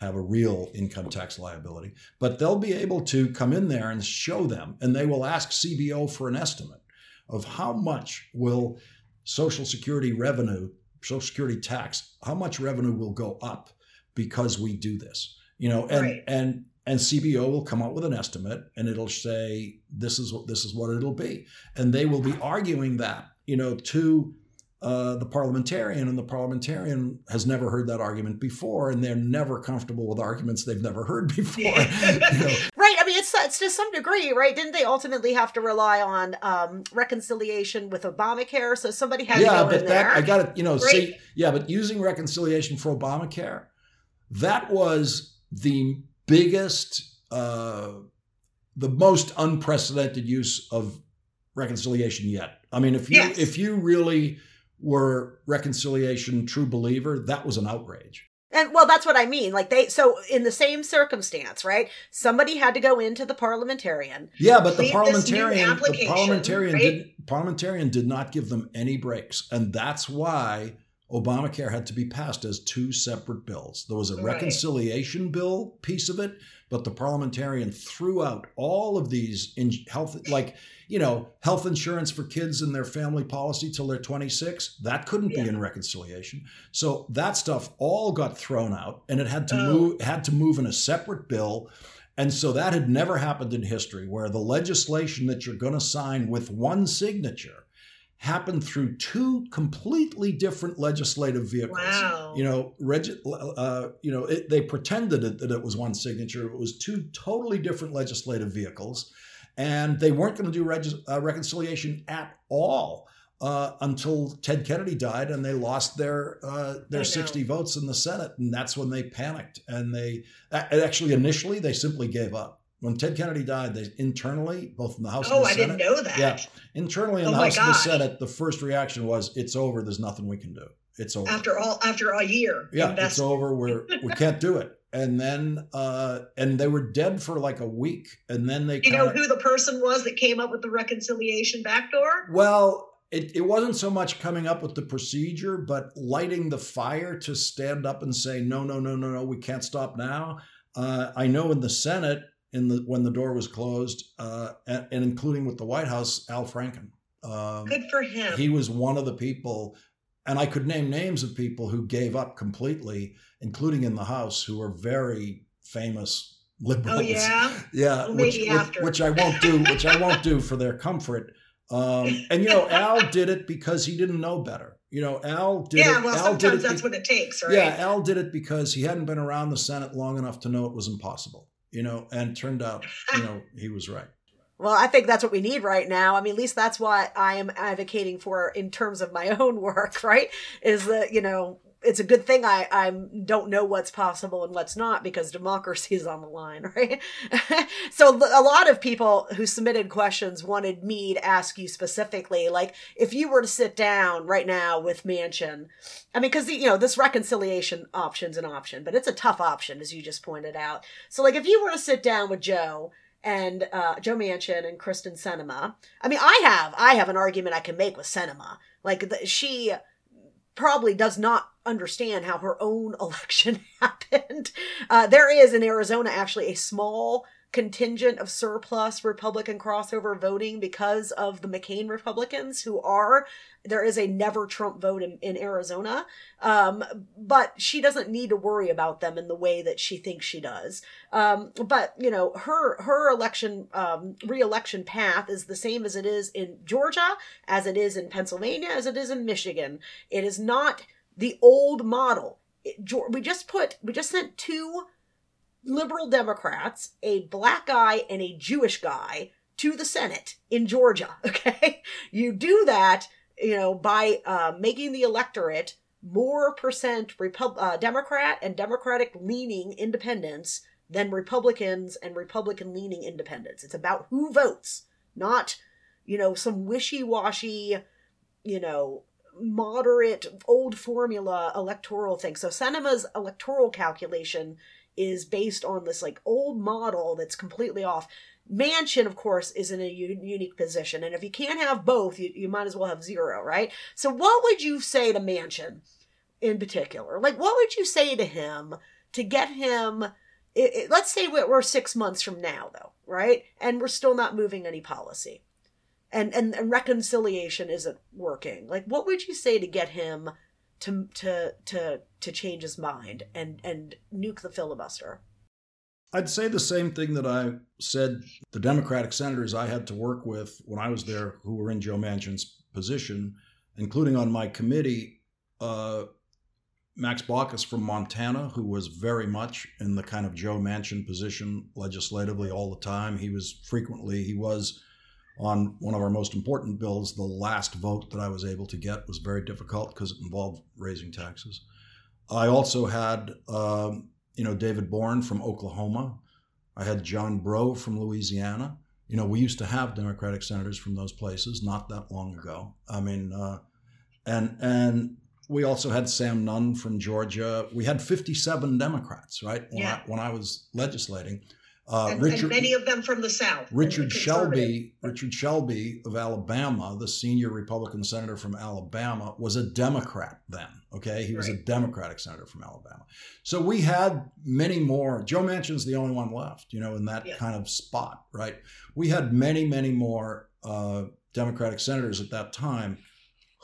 have a real income tax liability. But they'll be able to come in there and show them, and they will ask CBO for an estimate of how much will Social Security revenue Social Security tax, how much revenue will go up because we do this? You know, and right. and and CBO will come out with an estimate and it'll say this is what this is what it'll be, and they will be arguing that you know to uh, the parliamentarian, and the parliamentarian has never heard that argument before, and they're never comfortable with arguments they've never heard before. you know. Right. I mean, it's, it's to some degree, right? Didn't they ultimately have to rely on um, reconciliation with Obamacare? So somebody had yeah, to go but in that there. I got it. You know, right? see, yeah, but using reconciliation for Obamacare, that was the biggest, uh, the most unprecedented use of reconciliation yet. I mean, if you yes. if you really were reconciliation true believer, that was an outrage. And well, that's what I mean. Like they, so in the same circumstance, right? Somebody had to go into the parliamentarian. Yeah, but the parliamentarian, the parliamentarian, right? did, parliamentarian did not give them any breaks, and that's why Obamacare had to be passed as two separate bills. There was a right. reconciliation bill piece of it, but the parliamentarian threw out all of these in health, like you know, health insurance for kids and their family policy till they're 26. That couldn't yeah. be in reconciliation. So that stuff all got thrown out, and it had to oh. move had to move in a separate bill. And so that had never happened in history, where the legislation that you're going to sign with one signature happened through two completely different legislative vehicles. Wow. You know, reg- uh, you know, it, they pretended it, that it was one signature. It was two totally different legislative vehicles and they weren't going to do reg- uh, reconciliation at all uh, until Ted Kennedy died, and they lost their uh, their sixty votes in the Senate, and that's when they panicked. And they actually initially they simply gave up. When Ted Kennedy died, they internally, both in the House oh, and the I Senate. didn't know that. Yeah, internally in oh the House gosh. and the Senate, the first reaction was, "It's over. There's nothing we can do. It's over." After all, after a year. Yeah, investment. it's over. We're we can't do it and then uh, and they were dead for like a week, and then they. You kinda, know who the person was that came up with the reconciliation backdoor? Well, it, it wasn't so much coming up with the procedure, but lighting the fire to stand up and say, no, no, no, no, no, we can't stop now. Uh, I know in the Senate, in the when the door was closed, uh, and, and, including with the White House, Al Franken. Um, Good for him. He was one of the people and I could name names of people who gave up completely, including in the House, who are very famous liberals. Oh yeah, yeah. Well, which, which, which, I won't do. Which I won't do for their comfort. Um, and you know, Al did it because he didn't know better. You know, Al did yeah, it. well, Al sometimes that's be- what it takes, right? Yeah, Al did it because he hadn't been around the Senate long enough to know it was impossible. You know, and turned out, you know, he was right. Well, I think that's what we need right now. I mean, at least that's what I am advocating for in terms of my own work, right? Is that, you know, it's a good thing I I don't know what's possible and what's not because democracy is on the line, right? so a lot of people who submitted questions wanted me to ask you specifically, like if you were to sit down right now with Manchin, I mean, because you know this reconciliation option's an option, but it's a tough option as you just pointed out. So like if you were to sit down with Joe and uh, Joe Manchin and Kyrsten Sinema, I mean, I have I have an argument I can make with Sinema, like the, she probably does not understand how her own election happened. Uh, there is in Arizona actually a small contingent of surplus Republican crossover voting because of the McCain Republicans who are there is a never Trump vote in, in Arizona. Um, but she doesn't need to worry about them in the way that she thinks she does. Um, but you know, her her election um, re-election path is the same as it is in Georgia, as it is in Pennsylvania, as it is in Michigan. It is not the old model. It, we just put we just sent two liberal Democrats, a black guy and a Jewish guy, to the Senate in Georgia. Okay, you do that, you know, by uh, making the electorate more percent Repub- uh, Democrat and Democratic leaning independents than Republicans and Republican leaning independents. It's about who votes, not, you know, some wishy washy, you know, moderate old formula electoral thing. So Sinema's electoral calculation is based on this like old model that's completely off. Manchin, of course, is in a u- unique position, and if you can't have both, you, you might as well have zero, right? So, what would you say to Manchin in particular? Like, what would you say to him to get him? It, it, let's say we're six months from now, though, right? And we're still not moving any policy, and, and and reconciliation isn't working. Like, what would you say to get him to to to to change his mind and and nuke the filibuster. I'd say the same thing that I said the Democratic senators I had to work with when I was there who were in Joe Manchin's position, including on my committee, uh, Max Baucus from Montana, who was very much in the kind of Joe Manchin position legislatively all the time. He was frequently, he was on one of our most important bills, the last vote that I was able to get was very difficult because it involved raising taxes. I also had, um, you know, David Boren from Oklahoma. I had John Breaux from Louisiana. You know, we used to have Democratic senators from those places not that long ago. I mean, uh, and and we also had Sam Nunn from Georgia. We had 57 Democrats, right? When, yeah. I, when I was legislating. Uh, and, Richard, and many of them from the South. Richard Shelby, Richard Shelby of Alabama, the senior Republican senator from Alabama, was a Democrat then. Okay, he was right. a Democratic senator from Alabama. So we had many more. Joe Manchin's the only one left, you know, in that yeah. kind of spot, right? We had many, many more uh, Democratic senators at that time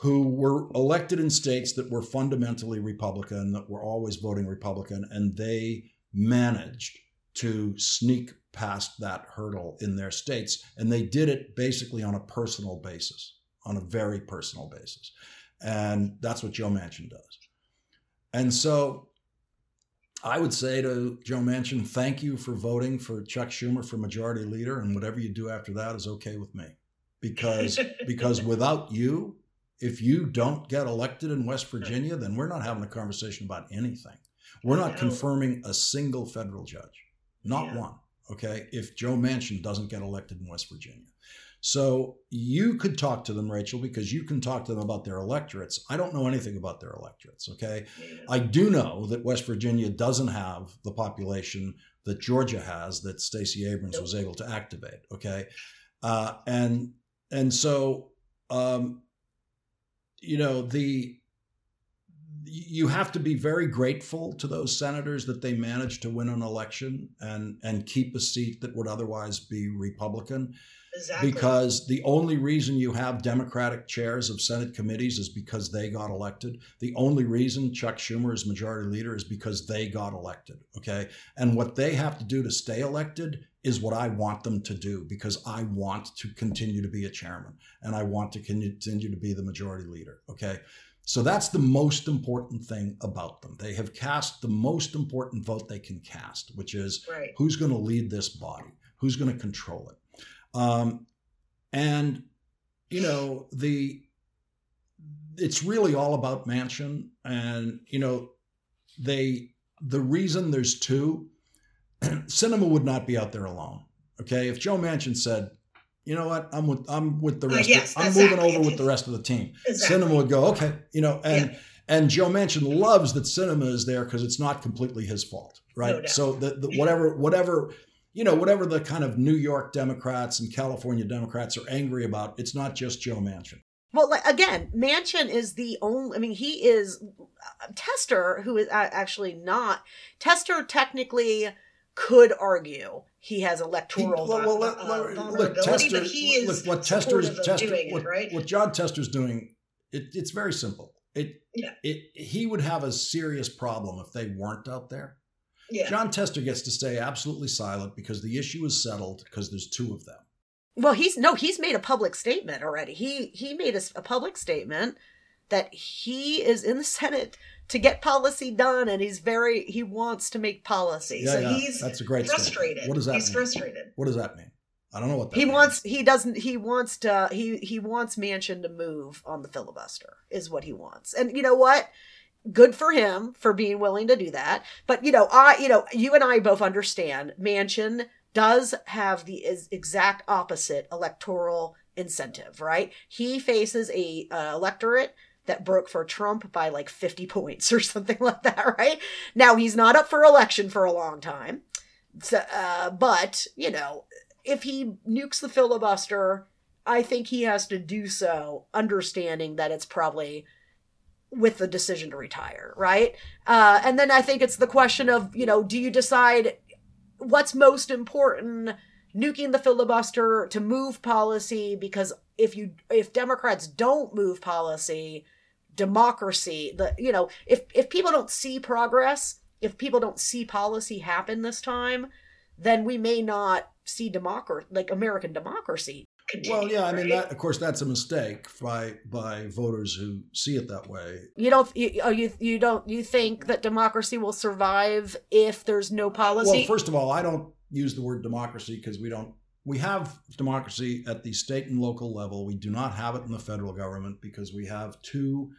who were elected in states that were fundamentally Republican, that were always voting Republican, and they managed to sneak past that hurdle in their states. And they did it basically on a personal basis, on a very personal basis. And that's what Joe Manchin does. And so I would say to Joe Manchin, thank you for voting for Chuck Schumer for majority leader. And whatever you do after that is okay with me. Because, because without you, if you don't get elected in West Virginia, then we're not having a conversation about anything. We're not confirming a single federal judge. Not yeah. one. Okay. If Joe Manchin doesn't get elected in West Virginia. So you could talk to them, Rachel, because you can talk to them about their electorates. I don't know anything about their electorates. Okay. I do know that West Virginia doesn't have the population that Georgia has that Stacey Abrams was able to activate. Okay. Uh, and and so um, you know the you have to be very grateful to those senators that they managed to win an election and and keep a seat that would otherwise be Republican. Exactly. Because the only reason you have Democratic chairs of Senate committees is because they got elected. The only reason Chuck Schumer is majority leader is because they got elected. Okay. And what they have to do to stay elected is what I want them to do because I want to continue to be a chairman and I want to continue to be the majority leader. Okay. So that's the most important thing about them. They have cast the most important vote they can cast, which is right. who's going to lead this body, who's going to control it. Um, and you know the it's really all about Manchin and you know, they the reason there's two, Sinema would not be out there alone. Okay, if Joe Manchin said, you know what, I'm with I'm with the uh, rest. Uh, yes, of, I'm exactly. moving over with the rest of the team. Exactly. Sinema would go, okay, you know, and. Yeah. And Joe Manchin loves that Sinema is there because it's not completely his fault, right? No so the, the, whatever whatever you know, whatever the kind of New York Democrats and California Democrats are angry about, it's not just Joe Manchin. Well, like, again, Manchin is the only. I mean, he is uh, Tester, who is actually not Tester. Technically, could argue he has electoral he, well, well, uh, look, Tester, but he is look, what Tester's Tester, what, right? what Jon Tester's doing. It, it's very simple. It, yeah. it he would have a serious problem if they weren't out there. Yeah. Jon Tester gets to stay absolutely silent because the issue is settled because there's two of them. Well, he's no, he's made a public statement already. He he made a, a public statement that he is in the Senate to get policy done, and he's very he wants to make policy. Yeah, so yeah. he's that's a great frustrated. Statement. What does that he's mean? frustrated. What does that mean? I don't know what that he means. wants. He doesn't. He wants to. He he wants Manchin to move on the filibuster. Is what he wants. And you know what? good for him for being willing to do that. But you know, I you know, you and I both understand Manchin does have the exact opposite electoral incentive, right? He faces a uh, electorate that broke for Trump by like 50 points or something like that, right? Now he's not up for election for a long time. So, uh, but, you know, if he nukes the filibuster, I think he has to do so understanding that it's probably with the decision to retire, right? Uh, and then I think it's the question of, you know, do you decide what's most important? nuking the filibuster to move policy because if you if democrats don't move policy democracy the you know if if people don't see progress if people don't see policy happen this time then we may not see democracy like american democracy continue. Well, yeah, I mean that. Of course, that's a mistake by by voters who see it that way. You don't. You, oh, you you don't. You think that democracy will survive if there's no policy? Well, first of all, I don't use the word democracy because we don't. We have democracy at the state and local level. We do not have it in the federal government because we have two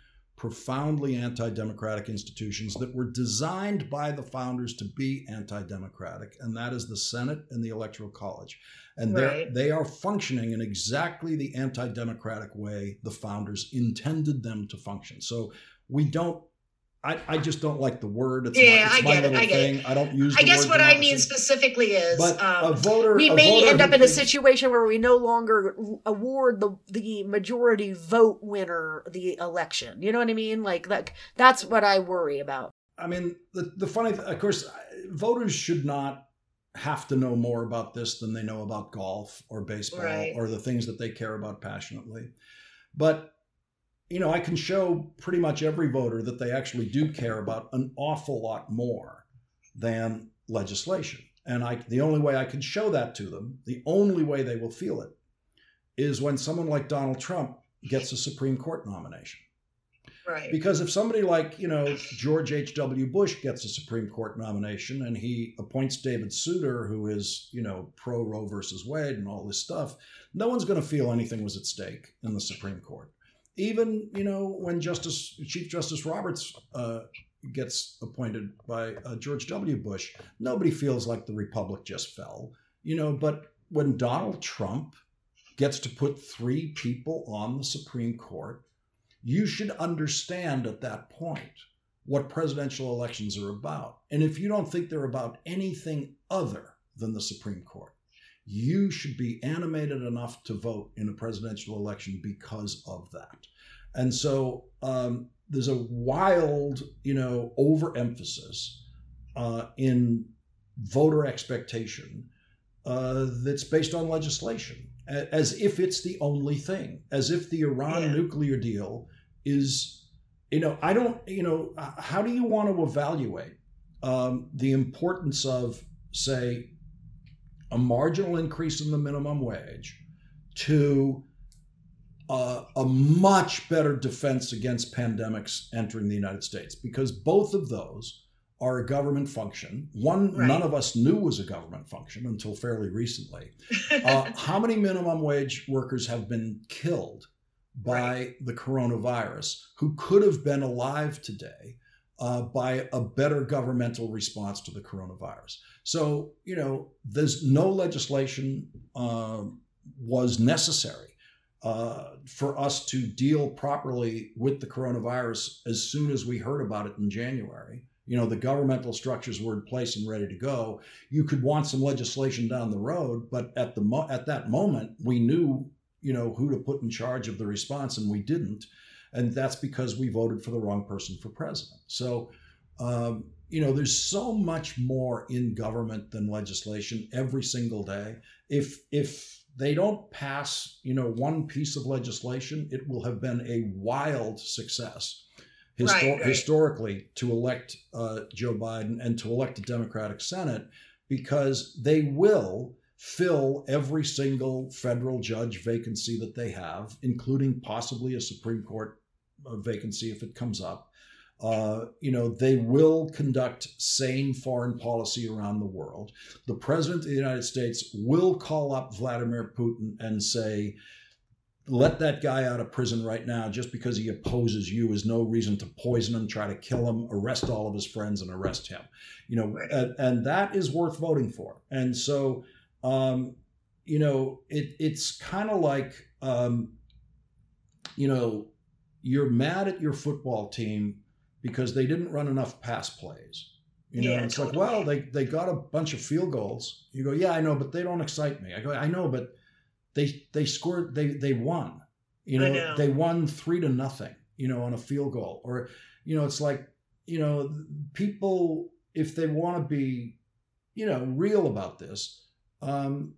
profoundly anti democratic institutions that were designed by the founders to be anti democratic, and that is the Senate and the Electoral College. And right. they are functioning in exactly the anti democratic way the founders intended them to function. So we don't I, I just don't like the word. It's yeah, my, it's I get it. I get thing. it. I don't use. I guess what democracy. I mean specifically is, but um, a voter. We may voter end up in thinks, a situation where we no longer award the the majority vote winner the election. You know what I mean? Like that. That's what I worry about. I mean, the the funny, of course, voters should not have to know more about this than they know about golf or baseball right. or the things that they care about passionately. But you know, I can show pretty much every voter that they actually do care about an awful lot more than legislation. And I, the only way I can show that to them, the only way they will feel it, is when someone like Donald Trump gets a Supreme Court nomination. Right. Because if somebody like, you know, George H.W. Bush gets a Supreme Court nomination and he appoints David Souter, who is, you know, pro Roe versus Wade and all this stuff, no one's going to feel anything was at stake in the Supreme Court even you know when Justice Chief Justice Roberts uh, gets appointed by uh, George W. Bush, nobody feels like the republic just fell, you know. But when Donald Trump gets to put three people on the Supreme Court, you should understand at that point what presidential elections are about. And if you don't think they're about anything other than the Supreme Court, you should be animated enough to vote in a presidential election because of that. And so um, there's a wild, you know, overemphasis uh, in voter expectation uh, that's based on legislation, as if it's the only thing, as if the Iran yeah. nuclear deal is, you know, I don't, you know, how do you want to evaluate um, the importance of, say, a marginal increase in the minimum wage to uh, a much better defense against pandemics entering the United States because both of those are a government function. One right. none of us knew was a government function until fairly recently. uh, how many minimum wage workers have been killed by right. the coronavirus who could have been alive today uh, by a better governmental response to the coronavirus. So, you know, there's no legislation uh, was necessary uh, for us to deal properly with the coronavirus as soon as we heard about it in January. You know, the governmental structures were in place and ready to go. You could want some legislation down the road, but at the mo- at that moment, we knew, you know, who to put in charge of the response, and we didn't, and that's because we voted for the wrong person for president. So, um, you know, there's so much more in government than legislation every single day. If if they don't pass, you know, one piece of legislation, it will have been a wild success histor- right, right. historically to elect uh, Joe Biden and to elect a Democratic Senate because they will fill every single federal judge vacancy that they have, including possibly a Supreme Court vacancy if it comes up. Uh, you know, they will conduct sane foreign policy around the world. The president of the United States will call up Vladimir Putin and say, let that guy out of prison right now just because he opposes you is no reason to poison him, try to kill him, arrest all of his friends, and arrest him. You know, and, and, that is worth voting for. And so, um, you know, it, it's kind of like, um, you know, you're mad at your football team because they didn't run enough pass plays. You know, yeah, it's totally. like, well, they they got a bunch of field goals. You go, yeah, I know, but they don't excite me. I go, I know, but they they scored, they they won. You know, know. they won three to nothing. You know, on a field goal, or you know, it's like, you know, people if they want to be, you know, real about this, um,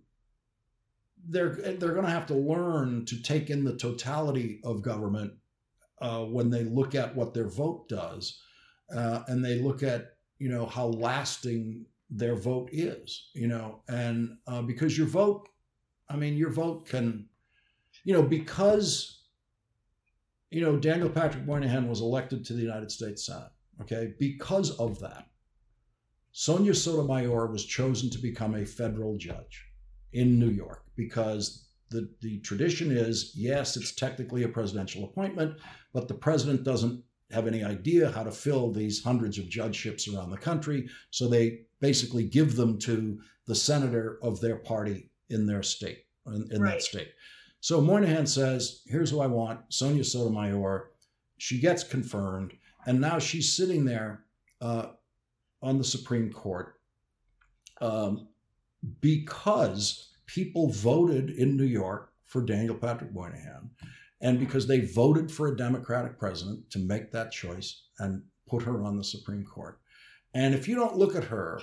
they're they're going to have to learn to take in the totality of government uh, when they look at what their vote does, uh, and they look at you know how lasting their vote is, you know, and uh, because your vote, I mean, your vote can, you know, because you know Daniel Patrick Moynihan was elected to the United States Senate, okay, because of that. Sonia Sotomayor was chosen to become a federal judge in New York because the, the tradition is yes, it's technically a presidential appointment, but the president doesn't have any idea how to fill these hundreds of judgeships around the country. So they basically give them to the senator of their party in their state, in, in right. that state. So Moynihan says, Here's who I want Sonia Sotomayor. She gets confirmed. And now she's sitting there uh, on the Supreme Court um, because people voted in New York for Daniel Patrick Moynihan and because they voted for a Democratic president to make that choice and put her on the Supreme Court. And if you don't look at her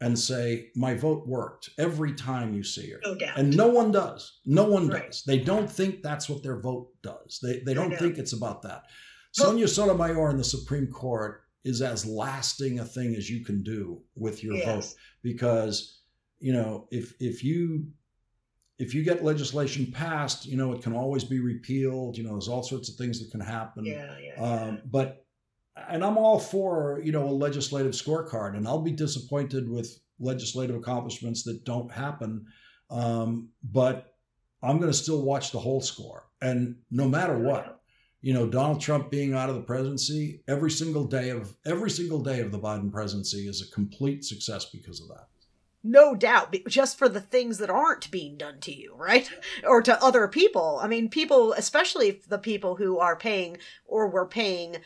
and say, my vote worked every time you see her, no and no one does, no one right. does. They don't think that's what their vote does. They, they don't think it's about that. Sonia Sotomayor in the Supreme Court is as lasting a thing as you can do with your yes. vote because you know if if you if you get legislation passed, you know, it can always be repealed. You know, there's all sorts of things that can happen. Yeah, yeah. Um, but, and I'm all for, you know, a legislative scorecard, and I'll be disappointed with legislative accomplishments that don't happen. Um, but I'm going to still watch the whole score. And no matter what, you know, Donald Trump being out of the presidency, every single day of every single day of the Biden presidency is a complete success because of that no doubt just for the things that aren't being done to you right? Or to other people. I mean people especially the people who are paying or were paying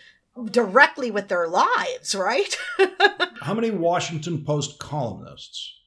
directly with their lives right? How many washington post columnists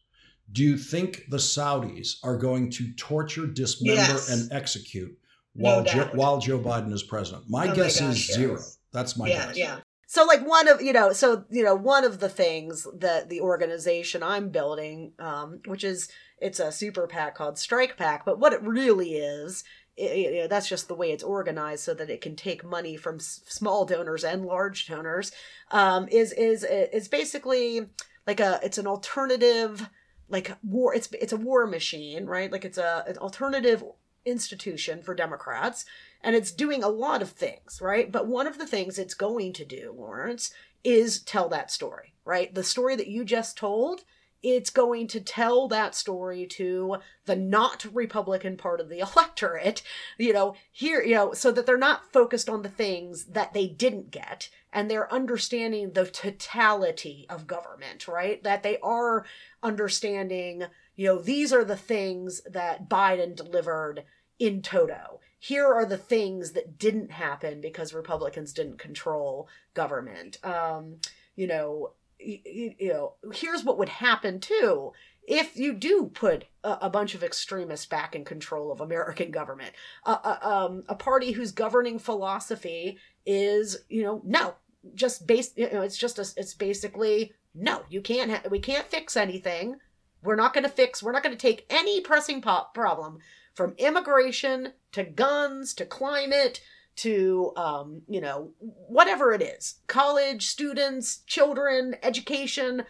do you think the saudis are going to torture dismember yes. and execute while no joe, while joe biden is president? My oh guess my gosh, is yes. zero. That's my yeah, guess. yeah so like one of you know so you know one of the things that the organization i'm building um, which is it's a super pac called strike pac but what it really is it, you know, that's just the way it's organized so that it can take money from s- small donors and large donors um, is is is basically like a it's an alternative like war it's it's a war machine right? Like it's a an alternative institution for democrats and it's doing a lot of things, right? But one of the things it's going to do, Lawrence, is tell that story, right? The story that you just told it's going to tell that story to the not Republican part of the electorate, you know, here, you know, so that they're not focused on the things that they didn't get and they're understanding the totality of government, right? That they are understanding, you know, these are the things that Biden delivered in toto. Here are the things that didn't happen because Republicans didn't control government. Um, you know, you, you know, here's what would happen too if you do put a, a, bunch of extremists back in control of American government, um, a party whose governing philosophy is, you know, no, just base, you know, it's just a, it's basically no, you can't, ha- we can't fix anything. We're not going to fix, we're not going to take any pressing pop problem from immigration to guns to climate to um, you know whatever it is college students children education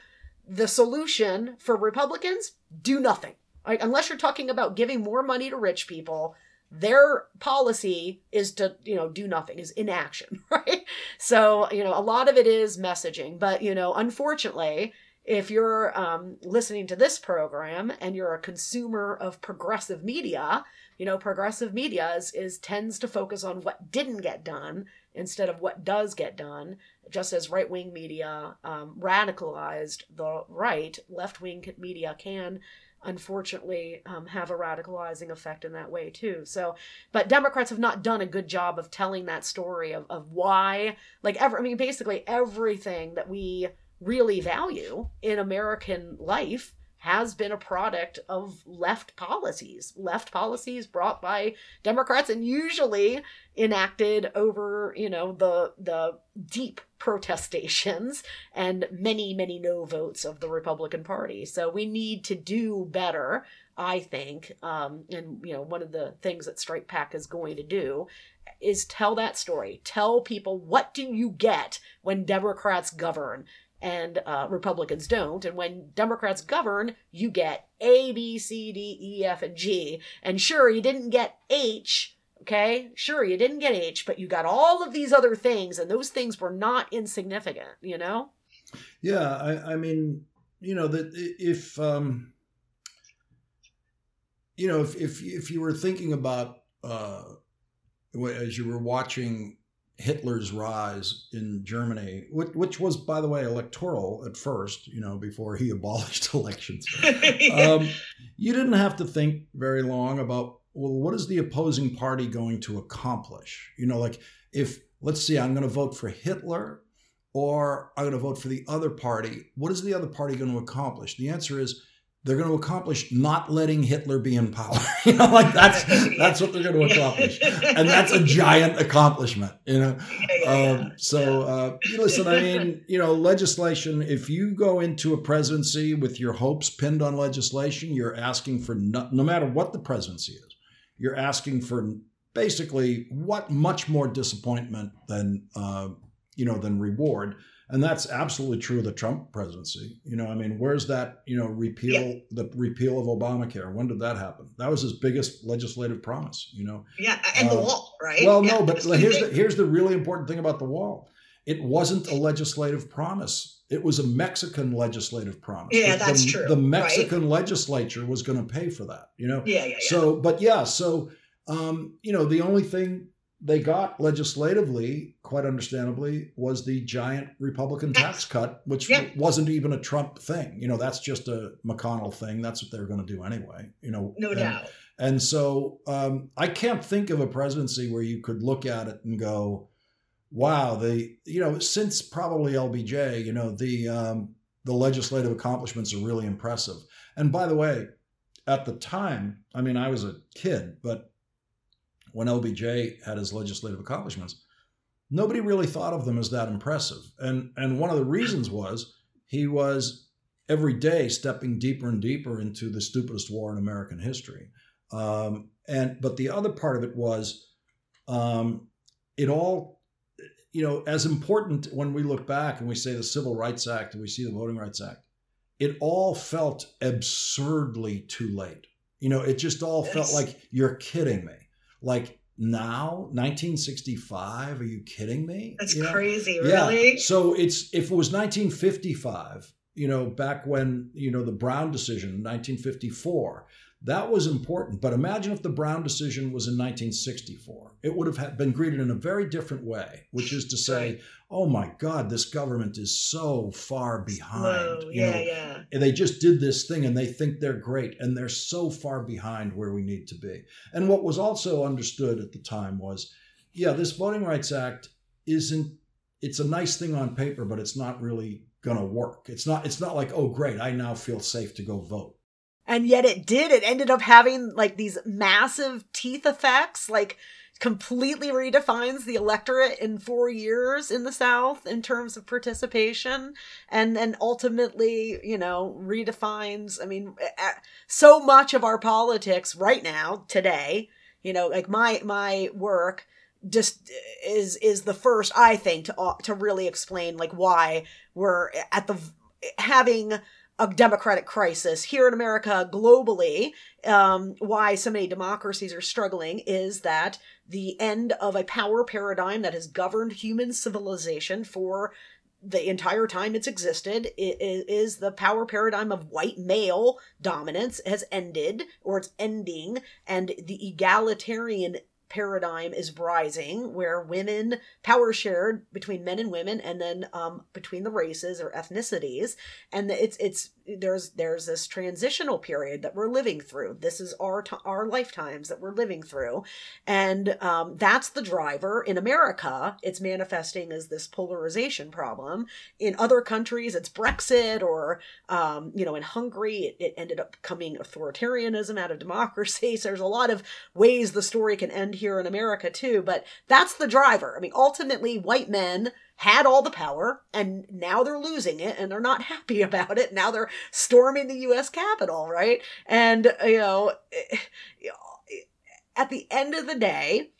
the solution for republicans do nothing right? unless you're talking about giving more money to rich people their policy is to you know do nothing is inaction right so you know a lot of it is messaging but you know unfortunately if you're um, listening to this program and you're a consumer of progressive media you know progressive media is, is tends to focus on what didn't get done instead of what does get done just as right-wing media um, radicalized the right left-wing media can unfortunately um, have a radicalizing effect in that way too. So but democrats have not done a good job of telling that story of, of why like ever i mean basically everything that we really value in american life has been a product of left policies, left policies brought by Democrats and usually enacted over, you know, the the deep protestations and many many no votes of the Republican Party. So we need to do better, I think. Um, and you know, one of the things that Strike PAC is going to do is tell that story. Tell people what do you get when Democrats govern and uh, Republicans don't. And when Democrats govern, you get A, B, C, D, E, F, and G. And sure, you didn't get H. Okay, sure, you didn't get H, but you got all of these other things, and those things were not insignificant, you know? Yeah, I, I mean, you know, that if, um, you know, if, if, if you were thinking about, uh, as you were watching Hitler's rise in Germany, which, was, by the way, electoral at first, you know, before he abolished elections. yeah. um, you didn't have to think very long about, well, what is the opposing party going to accomplish? You know, like if, let's see, I'm going to vote for Hitler or I'm going to vote for the other party, what is the other party going to accomplish? The answer is they're going to accomplish not letting Hitler be in power. you know, like that's that's what they're going to accomplish, and that's a giant accomplishment. You know, um, so uh, listen. I mean, you know, legislation. If you go into a presidency with your hopes pinned on legislation, you're asking for no, no matter what the presidency is, you're asking for basically what much more disappointment than uh, you know than reward and that's absolutely true of the Trump presidency. You know, I mean, where's that? You know, repeal yeah. the repeal of Obamacare? When did that happen? That was his biggest legislative promise. You know, yeah, and uh, the wall, right? Well, yeah, no, but here's the, here's the really important thing about the wall. It wasn't a legislative promise. It was a Mexican legislative promise. Yeah, the, that's true. The Mexican right? legislature was going to pay for that. You know. Yeah, yeah. yeah. So, but yeah, so um, you know, the only thing they got legislatively, quite understandably, was the giant Republican tax cut, which yeah. wasn't even a Trump thing. You know, that's just a McConnell thing. That's what they're going to do anyway. You know, no and, doubt. And so um, I can't think of a presidency where you could look at it and go, "Wow, the you know since probably LBJ, you know the um, the legislative accomplishments are really impressive." And by the way, at the time, I mean I was a kid, but when LBJ had his legislative accomplishments, nobody really thought of them as that impressive. And and one of the reasons was he was every day stepping deeper and deeper into the stupidest war in American history. Um, and but the other part of it was um, it all you know as important when we look back and we say the Civil Rights Act and we see the Voting Rights Act, it all felt absurdly too late. You know, it just all yes. felt like you're kidding me. Like now, 1965? Are you kidding me? That's you know? crazy, really? Yeah. So it's if it was 1955, you know, back when, you know, the Brown decision in 1954, that was important. But imagine if the Brown decision was in 1964. It would have been greeted in a very different way, which is to say, oh my God, this government is so far behind. Slow. Yeah, know, yeah. They just did this thing and they think they're great and they're so far behind where we need to be. And what was also understood at the time was, yeah, this Voting Rights Act isn't, it's a nice thing on paper, but it's not really going to work. It's not it's not like, "Oh great, I now feel safe to go vote." And yet it did. It ended up having like these massive teeth effects, like completely redefines the electorate in 4 years in the south in terms of participation and then ultimately, you know, redefines, I mean, so much of our politics right now today, you know, like my my work just is is the first I think to to really explain like why we're at the having a democratic crisis here in America globally. Um, why so many democracies are struggling is that the end of a power paradigm that has governed human civilization for the entire time it's existed is, is the power paradigm of white male dominance has ended or it's ending and the egalitarian paradigm is rising where women power shared between men and women and then um, between the races or ethnicities. And it's it's there's there's this transitional period that we're living through. This is our our lifetimes that we're living through. And um, that's the driver in america. It's manifesting as this polarization problem. In other countries it's brexit or um, you know in hungary it, it ended up coming authoritarianism out of democracy so there's a lot of ways the story can end here in america too but that's the driver i mean ultimately white men had all the power and now they're losing it and they're not happy about it. Now they're storming the US Capitol, right? And, you know, eh, at the end of the day,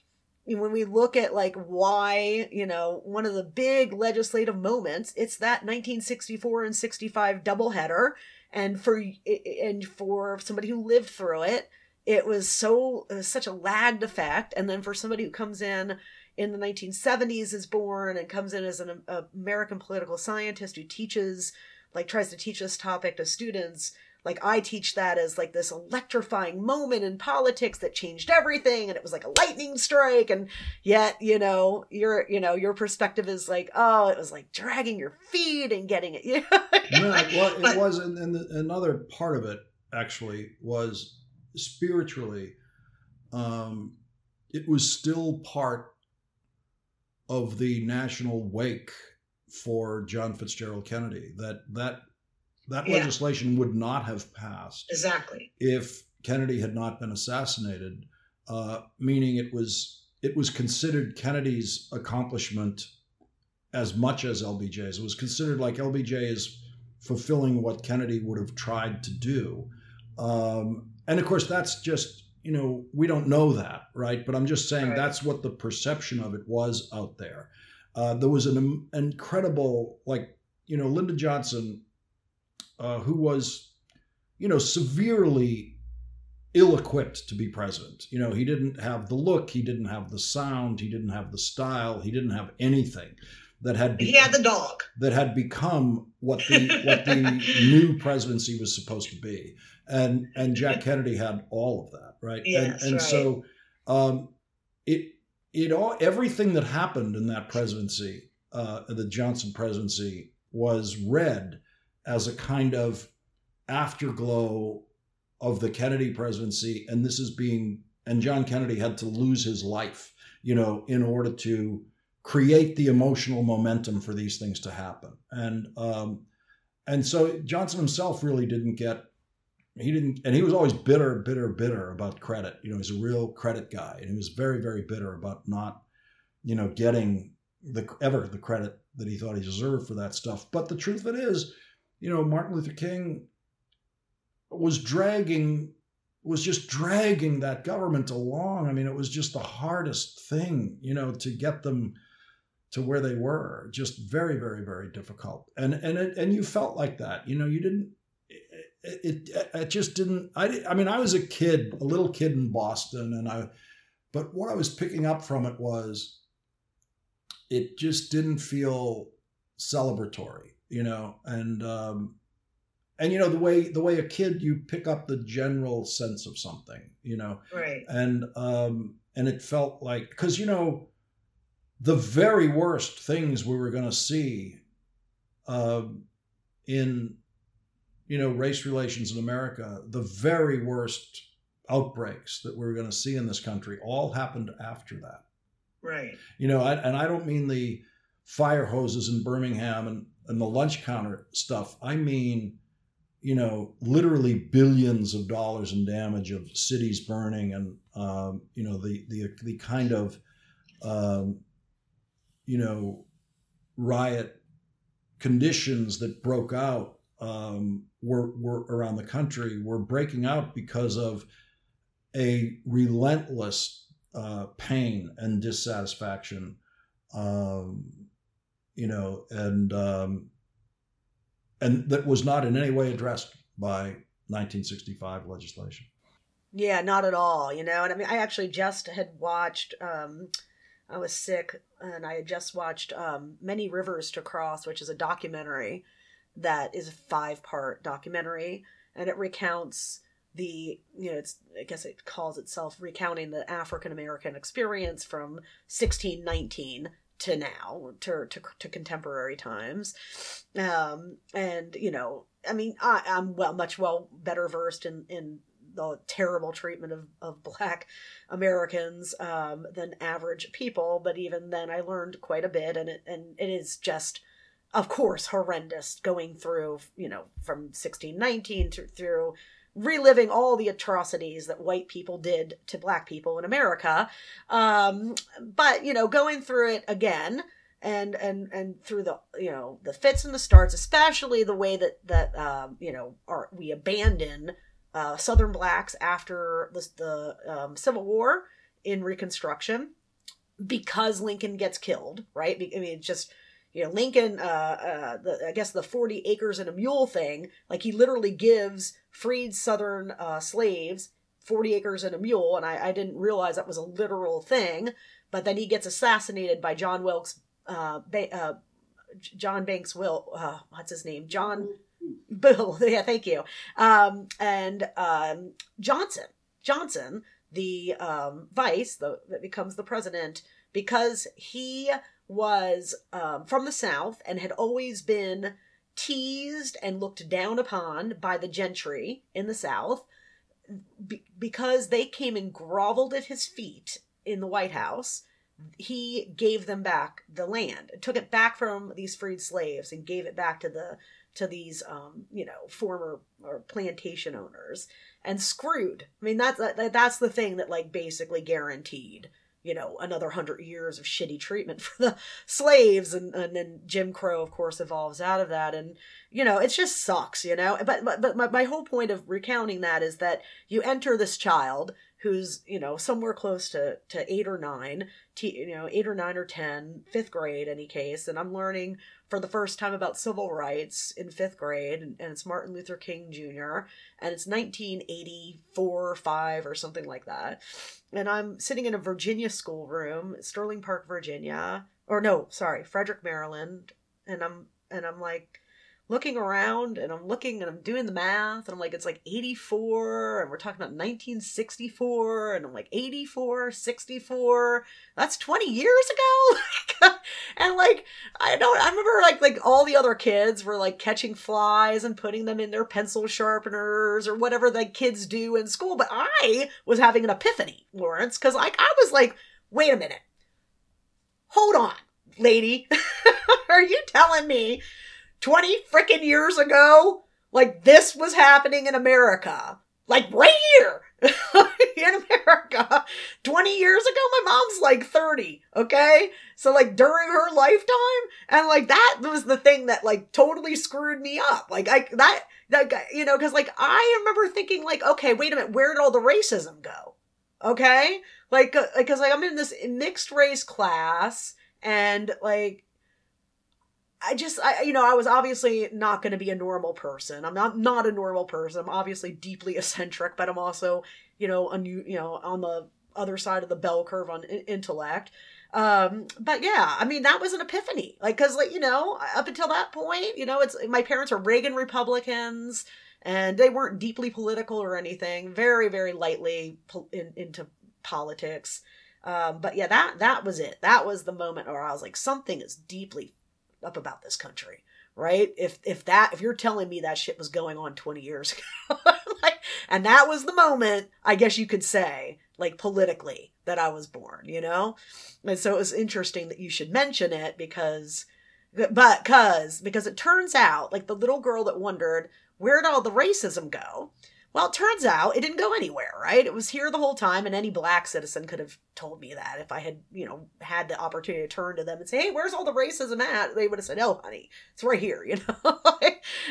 when we look at like why, you know, one of the big legislative moments, it's that 1964 and 65 doubleheader. And for, eh, and for somebody who lived through it, it was so, it was such a lagged effect. And then for somebody who comes in in the 1970s is born and comes in as an American political scientist who teaches, like, tries to teach this topic to students. Like, I teach that as like this electrifying moment in politics that changed everything, and it was like a lightning strike. And yet, you know, your you know your perspective is like, oh, it was like dragging your feet and getting it. Yeah, well, it was, and, and the, another part of it actually was spiritually. Um, it was still part of the national wake for John Fitzgerald Kennedy. That that that yeah. legislation would not have passed exactly if Kennedy had not been assassinated. Uh, meaning it was it was considered Kennedy's accomplishment as much as LBJ's. It was considered like LBJ is fulfilling what Kennedy would have tried to do. Um, and of course, that's just you know, we don't know that, right? But I'm just saying right. that's what the perception of it was out there. Uh, there was an incredible, like, you know, Lyndon Johnson, uh, who was, you know, severely ill equipped to be president. You know, he didn't have the look, he didn't have the sound, he didn't have the style, he didn't have anything that had he had the dog. that had become what the what the new presidency was supposed to be. And and jack kennedy had all of that right? Yes, and, and right. so um, it it all everything that happened in that presidency uh, the johnson presidency was read as a kind of afterglow of the kennedy presidency. And this is being and john kennedy had to lose his life you know in order to create the emotional momentum for these things to happen. And um, and so Johnson himself really didn't get he didn't and he was always bitter, bitter, bitter about credit. You know, he's a real credit guy, and he was very, very bitter about not, you know, getting the ever the credit that he thought he deserved for that stuff. But the truth of it is, you know, Martin Luther King was dragging was just dragging that government along. I mean, it was just the hardest thing, you know, to get them to where they were just very very very difficult. And and it, and you felt like that you know you didn't it, it, it just didn't I, I mean i was a kid a little kid in boston and i but what i was picking up from it was it just didn't feel celebratory you know and um and you know the way the way a kid you pick up the general sense of something you know. Right. And um and it felt like because you know the very worst things we were going to see uh, in you know race relations in america the very worst outbreaks that we we're going to see in this country all happened after that. Right. You know I, and i don't mean the fire hoses in birmingham and, and the lunch counter stuff. I mean you know, literally billions of dollars in damage of cities burning, and um, you know the the the kind of um, you know riot conditions that broke out um, were were around the country were breaking out because of a relentless uh, pain and dissatisfaction, um, you know, and um, and that was not in any way addressed by 1965 legislation. Yeah, not at all. You know, and I mean, I actually just had watched. Um, I was sick, and I had just watched um, "Many Rivers to Cross," which is a documentary that is a five-part documentary, and it recounts the you know it's i guess it calls itself recounting the african american experience from 1619 to now to to, to contemporary times. Um and you know i mean i i'm well much well better versed in in the terrible treatment of, of black Americans um, than average people. But even then, I learned quite a bit, and it and it is just, of course, horrendous going through you know from 1619 to, through reliving all the atrocities that white people did to black people in America. Um, but you know, going through it again and and and through the you know the fits and the starts, especially the way that that um, you know are we abandon uh, Southern blacks after the, the um, Civil War in Reconstruction because Lincoln gets killed, right? I mean, it's just you know lincoln uh, uh the i guess the 40 acres and a mule thing like he literally gives freed southern uh, slaves 40 acres and a mule and I, I didn't realize that was a literal thing but then he gets assassinated by john wilkes uh, ba- uh john banks will uh, what's his name john bill yeah thank you um and um johnson johnson the um vice the that becomes the president because he was um, from the South and had always been teased and looked down upon by the gentry in the South be- because they came and groveled at his feet in the White House. He gave them back the land, took it back from these freed slaves, and gave it back to the to these um, you know former or plantation owners and screwed. I mean that's that, that's the thing that like basically guaranteed you know another hundred years of shitty treatment for the slaves. And, and then jim crow of course evolves out of that. And you know it just sucks you know? But but, but my, my whole point of recounting that is that you enter this child who's you know somewhere close to to eight or nine t- you know eight or nine or ten fifth grade any case and i'm learning for the first time about civil rights in fifth grade and, and it's martin luther king jr and it's 1984 or 5 or something like that. And i'm sitting in a virginia schoolroom sterling park virginia or no sorry frederick maryland and i'm and i'm like looking around and I'm looking and I'm doing the math and I'm like, it's like 84 and we're talking about 1964 and I'm like 84, 64. That's 20 years ago. Uh, and like, I don't, I remember like, like all the other kids were like catching flies and putting them in their pencil sharpeners or whatever the kids do in school. But I was having an epiphany, Lawrence, because like I was like, wait a minute. Hold on, lady. Are you telling me 20 freaking years ago, like this was happening in America. Like right here in America. 20 years ago, my mom's like 30, okay? So like during her lifetime, and like that was the thing that like totally screwed me up. Like I that that you know, because like I remember thinking like, okay, wait a minute, where did all the racism go? Okay, like because uh, like I'm in this mixed race class, and like I just I you know I was obviously not going to be a normal person. I'm not not a normal person. I'm obviously deeply eccentric, but I'm also you know new you know on the other side of the bell curve on intellect. Um, but yeah, I mean, that was an epiphany. Like, cause like, you know, up until that point, you know, it's, my parents are Reagan Republicans and they weren't deeply political or anything, very, very lightly po- in, into politics. Um, but yeah, that, that was it. That was the moment where I was like, something is deeply up about this country right? If if that if you're telling me that shit was going on 20 years ago like and that was the moment i guess you could say like politically that i was born you know? And so it was interesting that you should mention it because but cuz because it turns out like the little girl that wondered where'd all the racism go well, it turns out it didn't go anywhere, right? It was here the whole time, and any black citizen could have told me that if I had, you know, had the opportunity to turn to them and say, "Hey, where's all the racism at?" They would have said, "Oh, honey, it's right here," you know,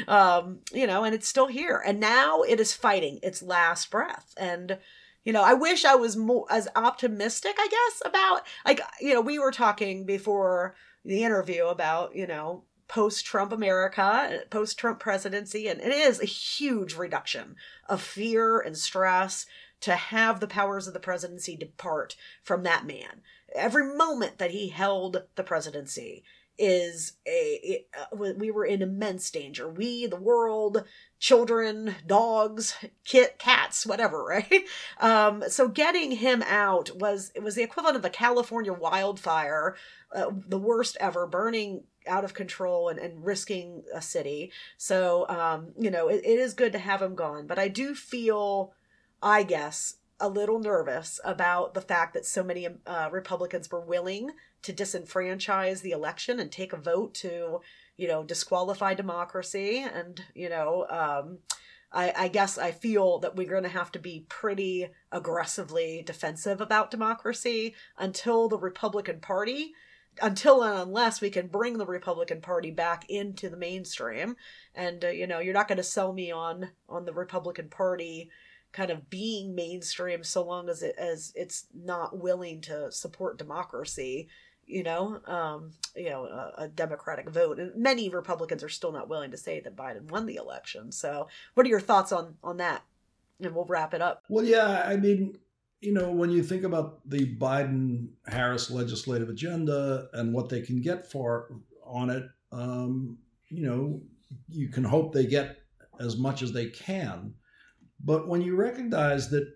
um, you know, and it's still here, and now it is fighting its last breath, and you know, I wish I was more as optimistic, I guess, about like you know, we were talking before the interview about you know post Trump America, post Trump presidency. And it is a huge reduction of fear and stress to have the powers of the presidency depart from that man. Every moment that he held the presidency is a it, uh, we were in immense danger we the world children dogs kit cats whatever right um so getting him out was it was the equivalent of a california wildfire uh, the worst ever burning out of control and, and risking a city. So, um, you know, it, it is good to have him gone. But I do feel, I guess, a little nervous about the fact that so many uh, Republicans were willing to disenfranchise the election and take a vote to, you know, disqualify democracy. And, you know, um, I, I guess I feel that we're going to have to be pretty aggressively defensive about democracy until the Republican Party until and unless we can bring the Republican Party back into the mainstream. And uh, you know, you're not going to sell me on on the Republican Party kind of being mainstream so long as it as it's not willing to support democracy you know um you know a, a, democratic vote. And many republicans are still not willing to say that biden won the election. So what are your thoughts on on that? And we'll wrap it up. Well yeah i mean you know, when you think about the Biden Harris legislative agenda and what they can get for on it, um, you know, you can hope they get as much as they can. But when you recognize that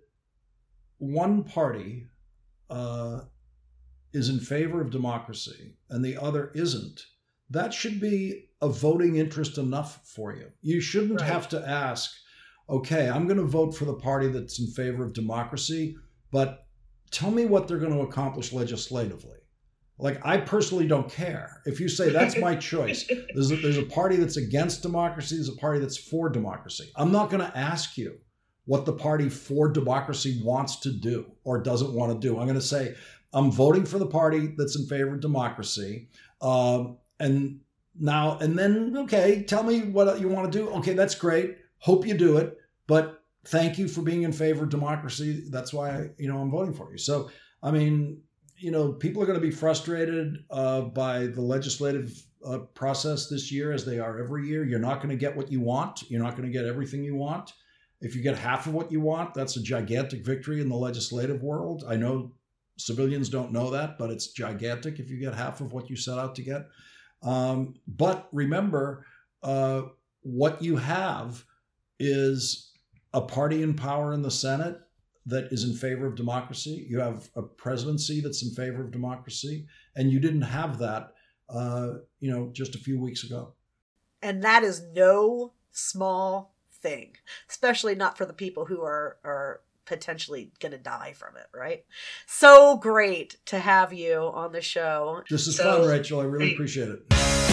one party uh, is in favor of democracy and the other isn't, that should be a voting interest enough for you. You shouldn't right. have to ask, okay, I'm going to vote for the party that's in favor of democracy but tell me what they're going to accomplish legislatively. Like, I personally don't care. If you say that's my choice, there's a, there's a party that's against democracy, there's a party that's for democracy. I'm not going to ask you what the party for democracy wants to do or doesn't want to do. I'm going to say, I'm voting for the party that's in favor of democracy. Um, and now, and then, okay, tell me what you want to do. Okay, that's great. Hope you do it. But thank you for being in favor of democracy. That's why you know I'm voting for you. So I mean, you know, people are going to be frustrated uh, by the legislative uh, process this year, as they are every year. You're not going to get what you want. You're not going to get everything you want. If you get half of what you want, that's a gigantic victory in the legislative world. I know civilians don't know that, but it's gigantic if you get half of what you set out to get. Um, but remember, uh, what you have is a party in power in the Senate that is in favor of democracy. You have a presidency that's in favor of democracy, and you didn't have that, uh, you know, just a few weeks ago. And that is no small thing, especially not for the people who are are potentially going to die from it, right? So great to have you on the show. This is so, fun, Rachel. I really appreciate it.